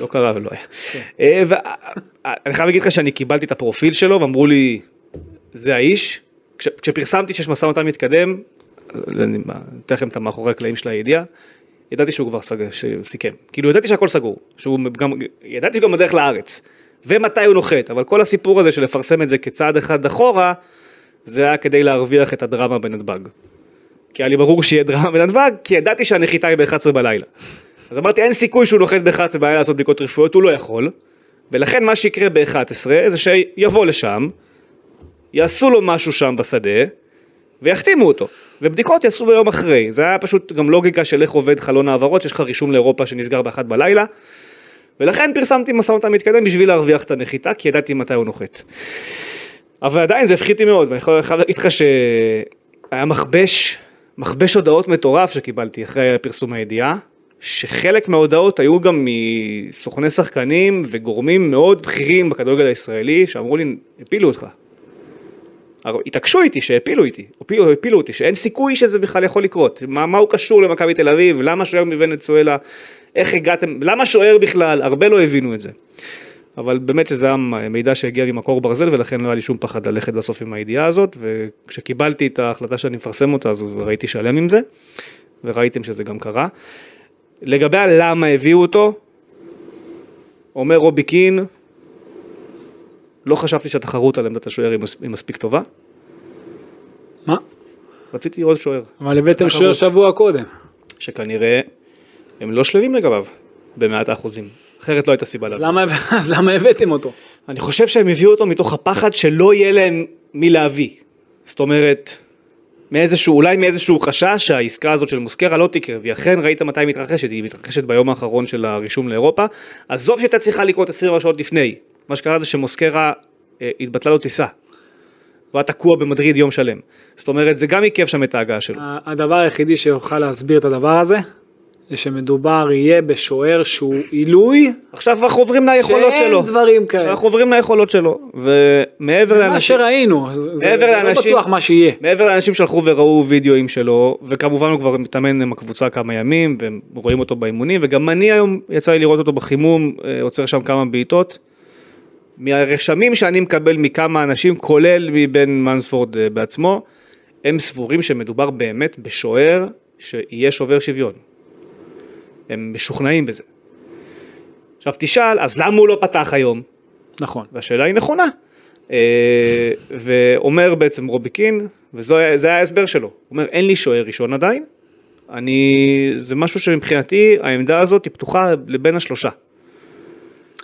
לא קרה ולא היה. כן. אה, ואני חייב להגיד לך שאני קיבלתי את הפרופיל שלו ואמרו לי, זה האיש. כשפרסמתי שיש משא ומתן מתקדם, אני אתן לכם את המאחורי הקלעים של הידיעה, ידעתי שהוא כבר סגר, סיכם. כאילו ידעתי שהכל סגור, שהוא גם, ידעתי שגם בדרך לארץ. ומתי הוא נוחת, אבל כל הסיפור הזה של לפרסם את זה כצעד אחד אחורה, זה היה כדי להרוויח את הדרמה בנתב"ג. כי היה לי ברור שיהיה דרמה בנתב"ג, כי ידעתי שהנחיתה היא ב-11 בלילה. אז אמרתי אין סיכוי שהוא נוחת ב-11 בלילה לעשות בדיקות רפואיות, הוא לא יכול. ולכן מה שיקרה ב-11 זה שיבוא לשם, יעשו לו משהו שם בשדה, ויחתימו אותו. ובדיקות יעשו ביום אחרי. זה היה פשוט גם לוגיקה של איך עובד חלון העברות, יש לך רישום לאירופה שנסגר באחת בלילה. ולכן פרסמתי משא ומתן מתקדם בשביל להרוויח את הנחיתה, כי ידעתי מתי הוא נוחת. אבל עדיין זה הפחית מאוד, ואני יכול להגיד לך שהיה מכבש, מכבש הודעות מטורף שקיבלתי אחרי פרסום הידיעה, שחלק מההודעות היו גם מסוכני שחקנים וגורמים מאוד בכירים בכדורגל הישראלי, שאמרו לי, הפילו אותך. התעקשו איתי שהפילו איתי, הפילו, הפילו אותי, שאין סיכוי שזה בכלל יכול לקרות. מה, מה הוא קשור למכבי תל אביב, למה שוער מוונצואלה, איך הגעתם, למה שוער בכלל, הרבה לא הבינו את זה. אבל באמת שזה היה מידע שהגיע ממקור ברזל ולכן לא היה לי שום פחד ללכת בסוף עם הידיעה הזאת וכשקיבלתי את ההחלטה שאני מפרסם אותה אז ראיתי שלם עם זה וראיתם שזה גם קרה. לגבי הלמה הביאו אותו, אומר רובי קין, לא חשבתי שהתחרות על עמדת השוער היא מספיק טובה. מה? רציתי לראות שוער. אבל הבאתם שוער שבוע קודם. שכנראה הם לא שלמים לגביו במאת האחוזים. אחרת לא הייתה סיבה להביא. אז למה הבאתם אותו? אני חושב שהם הביאו אותו מתוך הפחד שלא יהיה להם מי להביא. זאת אומרת, מאיזשהו, אולי מאיזשהו חשש שהעסקה הזאת של מוסקרה לא תקרה, והיא אכן ראית מתי היא מתרחשת, היא מתרחשת ביום האחרון של הרישום לאירופה, עזוב שהייתה צריכה לקרות 20 שעות לפני, מה שקרה זה שמוסקרה אה, התבטלה לו טיסה. הוא היה תקוע במדריד יום שלם. זאת אומרת, זה גם עיכב שם את ההגעה שלו. הדבר היחידי שיוכל להסביר את הדבר הזה, זה שמדובר יהיה בשוער שהוא עילוי. עכשיו אנחנו עוברים ליכולות שלו. שאין דברים כאלה. אנחנו עוברים ליכולות שלו. ומעבר לאנשים... מה שראינו, זה, זה לא בטוח מה שיהיה. מעבר לאנשים שהלכו וראו וידאוים שלו, וכמובן הוא כבר מתאמן עם הקבוצה כמה ימים, ורואים אותו באימונים, וגם אני היום יצא לי לראות אותו בחימום, אה, עוצר שם כמה בעיטות. מהרשמים שאני מקבל מכמה אנשים, כולל מבן מנספורד אה, בעצמו, הם סבורים שמדובר באמת בשוער שיהיה שובר שוויון. הם משוכנעים בזה. עכשיו תשאל, אז למה הוא לא פתח היום? נכון. והשאלה היא נכונה. אה, ואומר בעצם רובי קין, וזה היה ההסבר שלו, הוא אומר אין לי שוער ראשון עדיין, אני, זה משהו שמבחינתי העמדה הזאת היא פתוחה לבין השלושה.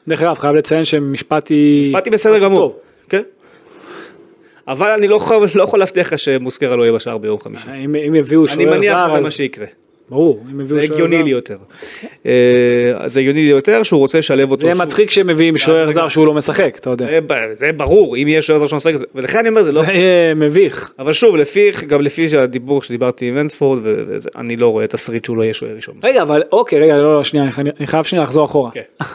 דרך אגב, חייב לציין שמשפטי... משפטי בסדר גמור. כן. אבל אני לא יכול, לא יכול להבטיח לך שמוסקרה לא יהיה בשער ביום חמישי. אם, אם יביאו שוער זר, אני מניח שזה מה שיקרה. ברור, אם יביאו שוער זר. זה הגיוני לי יותר. אה, זה הגיוני לי יותר שהוא רוצה לשלב אותו. זה מצחיק שמביאים שוער זר שהוא לא משחק, אתה יודע. זה ברור, אם יהיה שוער זר שהוא משחק, ולכן אני אומר, זה לא... זה מביך. אבל שוב, לפי, גם לפי הדיבור שדיברתי עם אנספורד, אני לא רואה תסריט שהוא לא יהיה שוער ראשון. רגע, אבל אוקיי, רגע, לא, לא, שנייה, אני חייב שנייה לחזור אחורה. כן.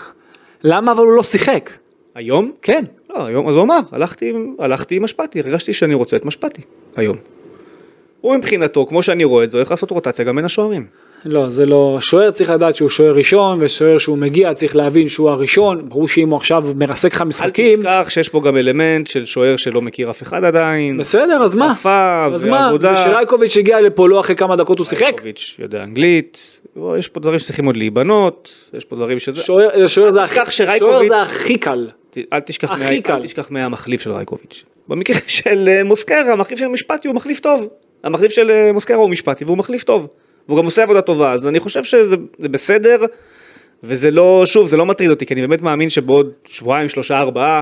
למה אבל הוא לא שיחק? היום? כן. לא, היום, אז הוא אמר, הלכתי, הלכתי עם משפטי, הרגשתי שאני רוצה את משפטי, היום. הוא מבחינתו, כמו שאני רואה את זה, הולך לעשות רוטציה גם בין השוערים. לא, זה לא, שוער צריך לדעת שהוא שוער ראשון, ושוער שהוא מגיע צריך להבין שהוא הראשון, ברור שאם הוא עכשיו מרסק לך משחקים. אל תשכח שיש פה גם אלמנט של שוער שלא מכיר אף אחד עדיין. בסדר, אז מה? שפה ועבודה. ושרייקוביץ' הגיע לפה לא אחרי כמה דקות הוא שיחק? רייקוביץ' יודע אנגלית, יש פה דברים שצריכים עוד להיבנות, יש פה דברים שזה... שוער זה הכי קל. אל תשכח מי המחליף של רייקוביץ'. במקרה של אה, מוסקרה, המחליף של משפטי הוא מחליף טוב. המחליף של אה, מוסקרה הוא משפטי והוא מחליף טוב. והוא גם עושה עבודה טובה, אז אני חושב שזה זה בסדר, וזה לא, שוב, זה לא מטריד אותי, כי אני באמת מאמין שבעוד שבועיים, שלושה, ארבעה,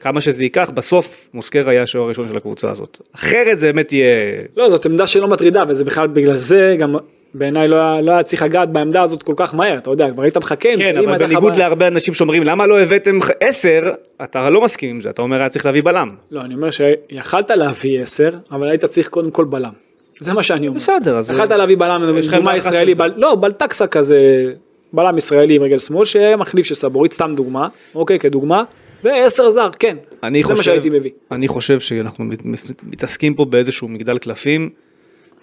כמה שזה ייקח, בסוף מוסקרה יהיה השוער הראשון של הקבוצה הזאת. אחרת זה באמת יהיה... לא, זאת עמדה שלא מטרידה, וזה בכלל בגלל זה גם בעיניי לא, לא היה צריך לגעת בעמדה הזאת כל כך מהר, אתה יודע, כבר היית מחכה עם כן, זה, אם אבל בניגוד בעיה- להרבה אנשים שאומרים, למה לא הבאתם עשר, אתה לא מסכים עם זה, אתה אומר, היה צריך להביא בלם. לא, אני אומר שיכלת להביא 10, אבל היית צריך קודם כל בלם. זה מה שאני אומר. בסדר, אז- יכלת להביא בלם, דוגמה ישראלי. בל- לא, בלטקסה כזה, בלם ישראלי עם רגל שמאל, שהיה מחליף של סבורית, סתם דוגמה, אוקיי, כדוגמה, ועשר זר, כן. אני זה חושב, מה שהייתי מביא. אני חושב שאנחנו מת- מתעסקים פה באיזשהו מגדל קלפים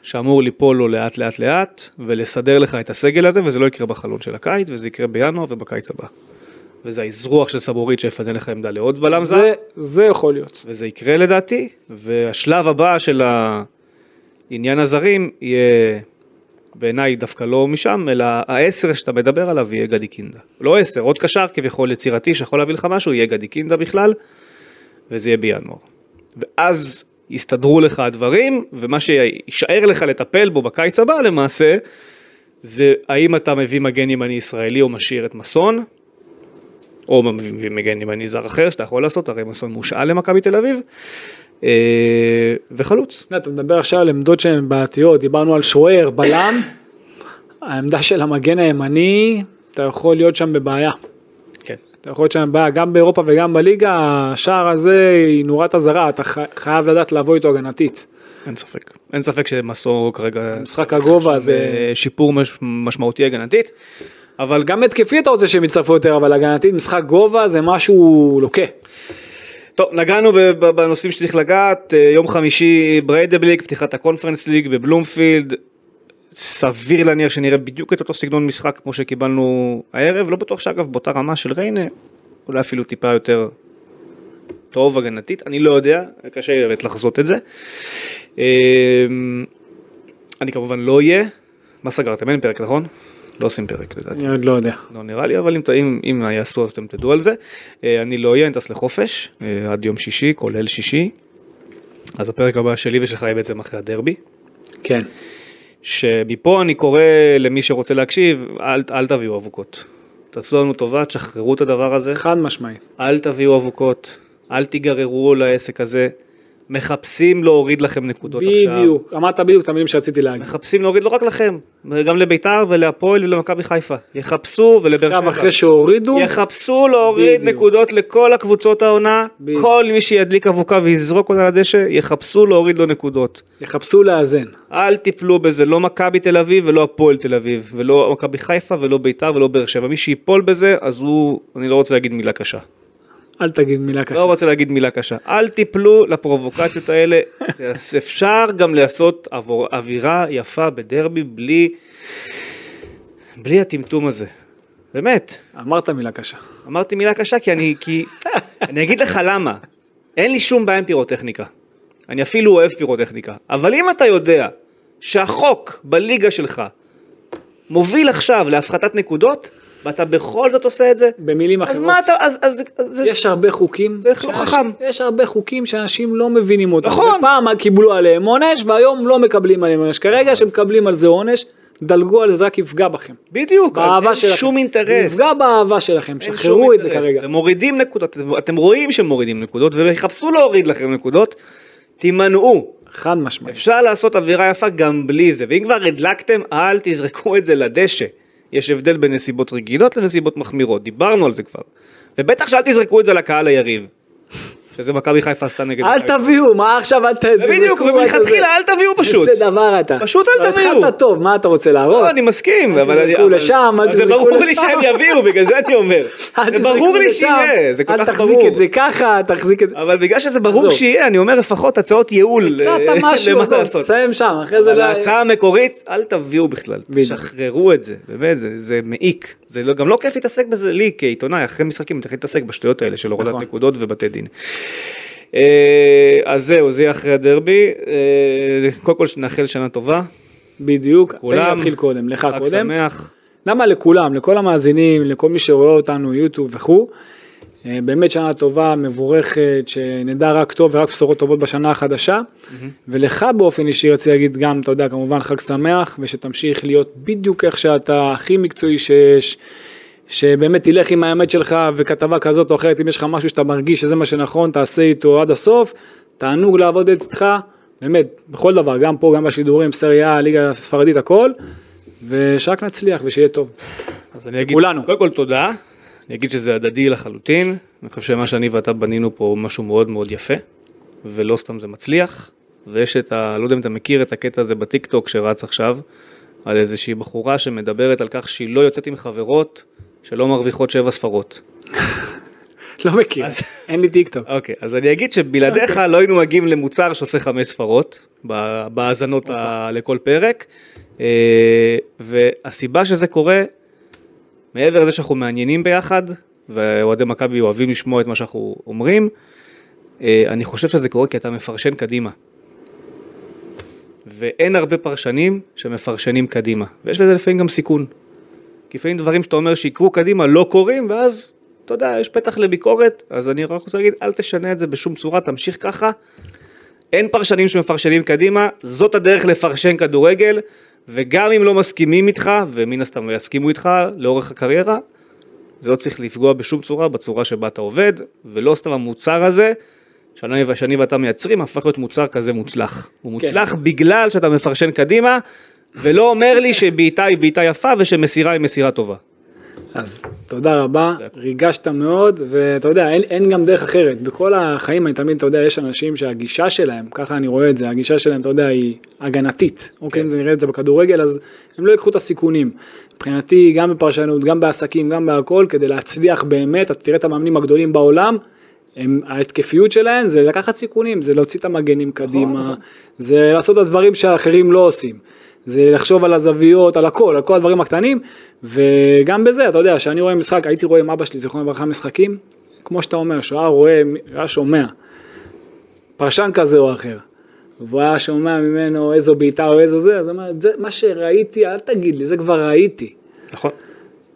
שאמור ליפול לו לאט לאט לאט ולסדר לך את הסגל הזה וזה לא יקרה בחלון של הקיץ וזה יקרה בינואר ובקיץ הבא. וזה האזרוח של סבורית שיפנה לך עמדה לעוד בלם זר זה, זה יכול להיות. וזה יקרה לדעתי והשלב הבא של העניין הזרים יהיה בעיניי דווקא לא משם אלא העשר שאתה מדבר עליו יהיה גדי קינדה. לא עשר, עוד קשר כביכול יצירתי שיכול להביא לך משהו יהיה גדי קינדה בכלל וזה יהיה בינואר. ואז יסתדרו לך הדברים, ומה שיישאר לך לטפל בו בקיץ הבא למעשה, זה האם אתה מביא מגן ימני ישראלי או משאיר את מסון, או מביא מגן ימני זר אחר שאתה יכול לעשות, הרי מסון מושאל למכבי תל אביב, אה, וחלוץ. אתה מדבר עכשיו על עמדות שהן בעייתיות, דיברנו על שוער, בלם, העמדה של המגן הימני, אתה יכול להיות שם בבעיה. יכול להיות בבעיה, גם באירופה וגם בליגה, השער הזה היא נורת אזהרה, אתה חי- חייב לדעת לבוא איתו הגנתית. אין ספק. אין ספק שמסור כרגע משחק הגובה זה... זה שיפור מש, משמעותי הגנתית, אבל גם התקפי אתה רוצה שהם יצטרפו יותר, אבל הגנתית משחק גובה זה משהו לוקה. טוב, נגענו בנושאים שצריך לגעת, אה, יום חמישי בריידבליק, פתיחת הקונפרנס ליג בבלומפילד, סביר להניח שנראה בדיוק את אותו סגנון משחק כמו שקיבלנו הערב, לא בטוח שאגב באותה רמה של ריינה, אולי אפילו טיפה יותר טוב הגנתית, אני לא יודע, קשה לי באמת לחזות את זה. אה, אני כמובן לא אהיה, מה סגרתם? אין פרק נכון? לא עושים פרק לדעתי. אני עוד לא יודע. לא נראה לי, אבל אם, אם, אם יעשו אז אתם תדעו על זה. אה, אני לא אהיה, אני טס לחופש, אה, עד יום שישי, כולל שישי. אז הפרק הבא שלי ושלך יהיה בעצם אחרי הדרבי. כן. שמפה אני קורא למי שרוצה להקשיב, אל, אל תביאו אבוקות. תעשו לנו טובה, תשחררו את הדבר הזה, חד משמעית. אל תביאו אבוקות, אל תיגררו לעסק הזה. מחפשים להוריד לכם נקודות עכשיו. בדיוק, אמרת בדיוק את המילים שרציתי להגיד. מחפשים להוריד לא רק לכם, גם לביתר ולהפועל ולמכבי חיפה. יחפשו ולבאר שבע. עכשיו אחרי שהורידו, יחפשו להוריד בדיוק. נקודות לכל הקבוצות העונה, בדיוק. כל מי שידליק אבוקה ויזרוק אותה לדשא, יחפשו להוריד לו נקודות. יחפשו לאזן. אל תיפלו בזה, לא מכבי תל אביב ולא הפועל תל אביב, ולא מכבי חיפה ולא ביתר ולא באר שבע. מי שיפול בזה, אז הוא, אני לא רוצה להגיד מילה קשה. אל תגיד מילה קשה. לא רוצה להגיד מילה קשה. אל תיפלו לפרובוקציות האלה. אפשר גם לעשות עבור, אווירה יפה בדרבי בלי, בלי הטמטום הזה. באמת. אמרת מילה קשה. אמרתי מילה קשה כי אני, כי, אני אגיד לך למה. אין לי שום בעיה עם פירוטכניקה. אני אפילו אוהב פירוטכניקה. אבל אם אתה יודע שהחוק בליגה שלך מוביל עכשיו להפחתת נקודות, ואתה בכל זאת עושה את זה, במילים אז אחרות, מה אתה, אז, אז, אז יש הרבה חוקים, זה לא חכם. יש הרבה חוקים שאנשים לא מבינים אותם. נכון. פעם קיבלו עליהם עונש והיום לא מקבלים עליהם עונש. כרגע שמקבלים על זה עונש, דלגו על זה, זה רק יפגע בכם. בדיוק, באהבה אין שלכם. שום אינטרס. זה יפגע באהבה שלכם, שחררו את זה. כרגע. הם מורידים נקודות, אתם רואים שהם מורידים נקודות, ויחפשו להוריד לכם נקודות, תימנעו. חד משמעית. אפשר לעשות אווירה יפה גם בלי זה, ואם כבר הדלקתם, אל תזרקו את זה לדשא. יש הבדל בין נסיבות רגילות לנסיבות מחמירות, דיברנו על זה כבר. ובטח שאל תזרקו את זה לקהל היריב. שזה מכבי חיפה עשתה נגד... אל. תביאו, מה עכשיו אל ת... בדיוק, תזרקו זה. ומלכתחילה אל תביאו פשוט. איזה דבר אתה. פשוט אל תביאו. התחלת טוב, מה אתה רוצה להרוס? לא, אני מסכים, אל אבל אני... תזרקו לשם, אל אבל זה תזרקו ברור לי לשם. שהם יביאו, בגלל זה אני אומר. אל זה תזרקו ברור לי לשם, שיהיה, זה כל כך אל ברור. תחזיק את זה ככה, תחזיק את זה. אבל בגלל שזה ברור. שיהיה, אני אומר לפחות הצעות ייעול. הצעת אה, משהו. תסיים שם, אחרי זה לא... ההצעה המקורית, אל תביאו בכלל. תשחררו את זה, באמת, זה, זה מעיק. זה לא, גם לא כיף להתעסק בזה, לי כעיתונאי, אחרי משחקים, אני צריך להתעסק בשטויות האלה של הורדת נכון. נקודות ובתי דין. אה, אז זהו, זה יהיה אחרי הדרבי. אה, קודם כל שנאחל שנה טובה, בדיוק, תן לי להתחיל קודם, לך חג קודם. שמח. למה לכולם, לכל המאזינים, לכל מי שרואה אותנו, יוטיוב וכו', אה, באמת שנה טובה, מבורכת, שנדע רק טוב ורק בשורות טובות בשנה החדשה. ולך באופן אישי רציתי להגיד גם, אתה יודע, כמובן חג שמח, ושתמשיך להיות בדיוק איך שאתה הכי מקצועי שיש. שבאמת תלך עם האמת שלך וכתבה כזאת או אחרת, אם יש לך משהו שאתה מרגיש שזה מה שנכון, תעשה איתו עד הסוף. תענוג לעבוד איתך, באמת, בכל דבר, גם פה, גם בשידורים, סריה, ליגה הספרדית, הכל, ושרק נצליח ושיהיה טוב. אז אני אגיד, כולנו. קודם כל תודה, אני אגיד שזה הדדי לחלוטין, אני חושב שמה שאני ואתה בנינו פה הוא משהו מאוד מאוד יפה, ולא סתם זה מצליח, ויש את ה... לא יודע אם אתה מכיר את הקטע הזה בטיק טוק שרץ עכשיו, על איזושהי בחורה שמדברת על כך שהיא לא יוצאת עם חברות שלא מרוויחות שבע ספרות. לא מכיר, אין לי טיק טוק. אוקיי, אז אני אגיד שבלעדיך לא היינו מגיעים למוצר שעושה חמש ספרות בהאזנות לכל פרק, אה, והסיבה שזה קורה, מעבר לזה שאנחנו מעניינים ביחד, ואוהדי מכבי אוהבים לשמוע את מה שאנחנו אומרים, אה, אני חושב שזה קורה כי אתה מפרשן קדימה. ואין הרבה פרשנים שמפרשנים קדימה, ויש בזה לפעמים גם סיכון. כי לפעמים דברים שאתה אומר שיקרו קדימה לא קורים, ואז, אתה יודע, יש פתח לביקורת, אז אני רק רוצה להגיד, אל תשנה את זה בשום צורה, תמשיך ככה. אין פרשנים שמפרשנים קדימה, זאת הדרך לפרשן כדורגל, וגם אם לא מסכימים איתך, ומן הסתם לא יסכימו איתך לאורך הקריירה, זה לא צריך לפגוע בשום צורה בצורה שבה אתה עובד, ולא סתם המוצר הזה, שאני, שאני ואתה מייצרים, הפך להיות מוצר כזה מוצלח. הוא מוצלח כן. בגלל שאתה מפרשן קדימה, ולא אומר לי שבעיטה היא בעיטה יפה ושמסירה היא מסירה טובה. אז תודה רבה, ריגשת מאוד, ואתה יודע, אין, אין גם דרך אחרת. בכל החיים, אני תמיד, אתה יודע, יש אנשים שהגישה שלהם, ככה אני רואה את זה, הגישה שלהם, אתה יודע, היא הגנתית. אוקיי, אם זה נראה את זה בכדורגל, אז הם לא ייקחו את הסיכונים. מבחינתי, גם בפרשנות, גם בעסקים, גם בהכל, כדי להצליח באמת, אתה תראה את המאמנים הגדולים בעולם, הם, ההתקפיות שלהם זה לקחת סיכונים, זה להוציא את המגנים קדימה, זה לעשות את הדברים שאחרים לא עושים. זה לחשוב על הזוויות, על הכל, על כל הדברים הקטנים, וגם בזה, אתה יודע, כשאני רואה משחק, הייתי רואה עם אבא שלי, זיכרונו לברכה, משחקים, כמו שאתה אומר, שהוא היה רואה, היה שומע, פרשן כזה או אחר, והוא היה שומע ממנו איזו בעיטה או איזו זה, אז הוא אומר, זה מה שראיתי, אל תגיד לי, זה כבר ראיתי. נכון.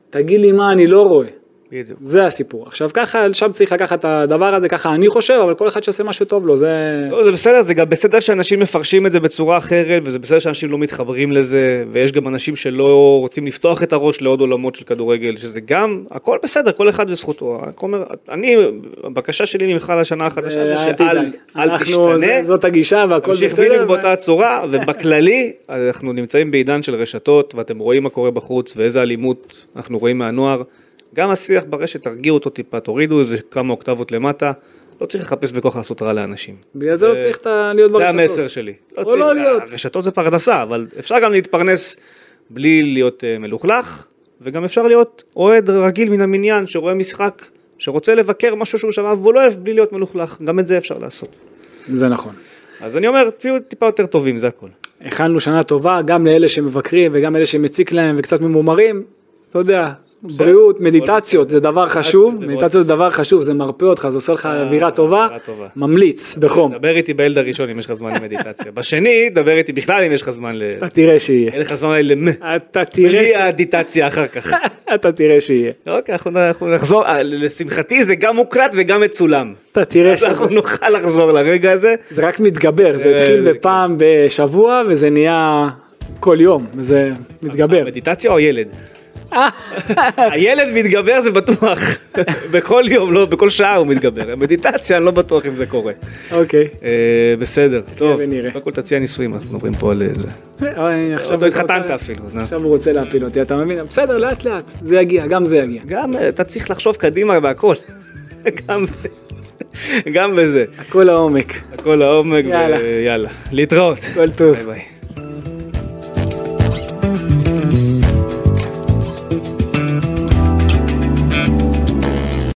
תגיד לי מה אני לא רואה. בדיוק. זה הסיפור. עכשיו ככה, שם צריך לקחת את הדבר הזה, ככה אני חושב, אבל כל אחד שעושה משהו טוב לו, זה... לא, זה בסדר, זה גם בסדר שאנשים מפרשים את זה בצורה אחרת, וזה בסדר שאנשים לא מתחברים לזה, ויש גם אנשים שלא רוצים לפתוח את הראש לעוד עולמות של כדורגל, שזה גם, הכל בסדר, כל אחד וזכותו. אני אומר, אני, הבקשה שלי ממך לשנה החדשה זה אל שאל. אל אנחנו- זה- תשתנה, זאת הגישה והכל תמשיך בסדר. בדיוק ו- באותה צורה, ובכללי, אנחנו נמצאים בעידן של רשתות, ואתם רואים מה קורה בחוץ, ואיזה אלימות אנחנו רואים מהנוער. גם השיח ברשת, תרגיעו אותו טיפה, תורידו איזה כמה אוקטבות למטה, לא צריך לחפש בכוח לעשות רע לאנשים. בגלל זה לא צריך את ה- להיות זה ברשתות. המסר שלי. או צריך- לא להיות. הרשתות זה פרנסה, אבל אפשר גם להתפרנס בלי להיות אה, מלוכלך, וגם אפשר להיות אוהד רגיל מן המניין שרואה משחק, שרוצה לבקר משהו שהוא שמע והוא לא אוהב בלי להיות מלוכלך, גם את זה אפשר לעשות. זה נכון. אז אני אומר, תהיו טיפה יותר טובים, זה הכל. הכנו שנה טובה גם לאלה שמבקרים וגם לאלה שמציק להם וקצת ממומרים, אתה יודע, בריאות, מדיטציות זה דבר חשוב, מדיטציות זה דבר חשוב, זה מרפא אותך, זה עושה לך אווירה טובה, אווירה טובה. ממליץ בחום, דבר איתי בילד הראשון אם יש לך זמן למדיטציה. בשני, דבר איתי בכלל אם יש לך זמן ל... אתה תראה שיהיה, אין לך זמן למ... אתה תראה, בלי ש- הדיטציה אחר כך. אתה תראה שיהיה, אוקיי, אנחנו נחזור, אה, לשמחתי זה גם מוקלט וגם מצולם. אתה תראה אז אנחנו נוכל לחזור לרגע הזה. זה רק מתגבר, זה אה, התחיל בפעם בשבוע וזה נהיה כל יום, זה מתגבר, מדיטציה או ילד? הילד מתגבר זה בטוח, בכל יום, לא, בכל שעה הוא מתגבר, המדיטציה אני לא בטוח אם זה קורה. אוקיי, אה, בסדר, טוב. קודם כל תציע נישואים, אנחנו מדברים פה על זה. אוי, עכשיו לא התחתנת אפילו. עכשיו הוא רוצה להפיל אותי, אתה מבין? בסדר, לאט לאט, זה יגיע, גם זה יגיע. גם אה, אתה צריך לחשוב קדימה בהכל, גם- גם בזה, הכל לעומק. הכל לעומק, יאללה. ויאללה, להתראות. כל טוב. ביי ביי.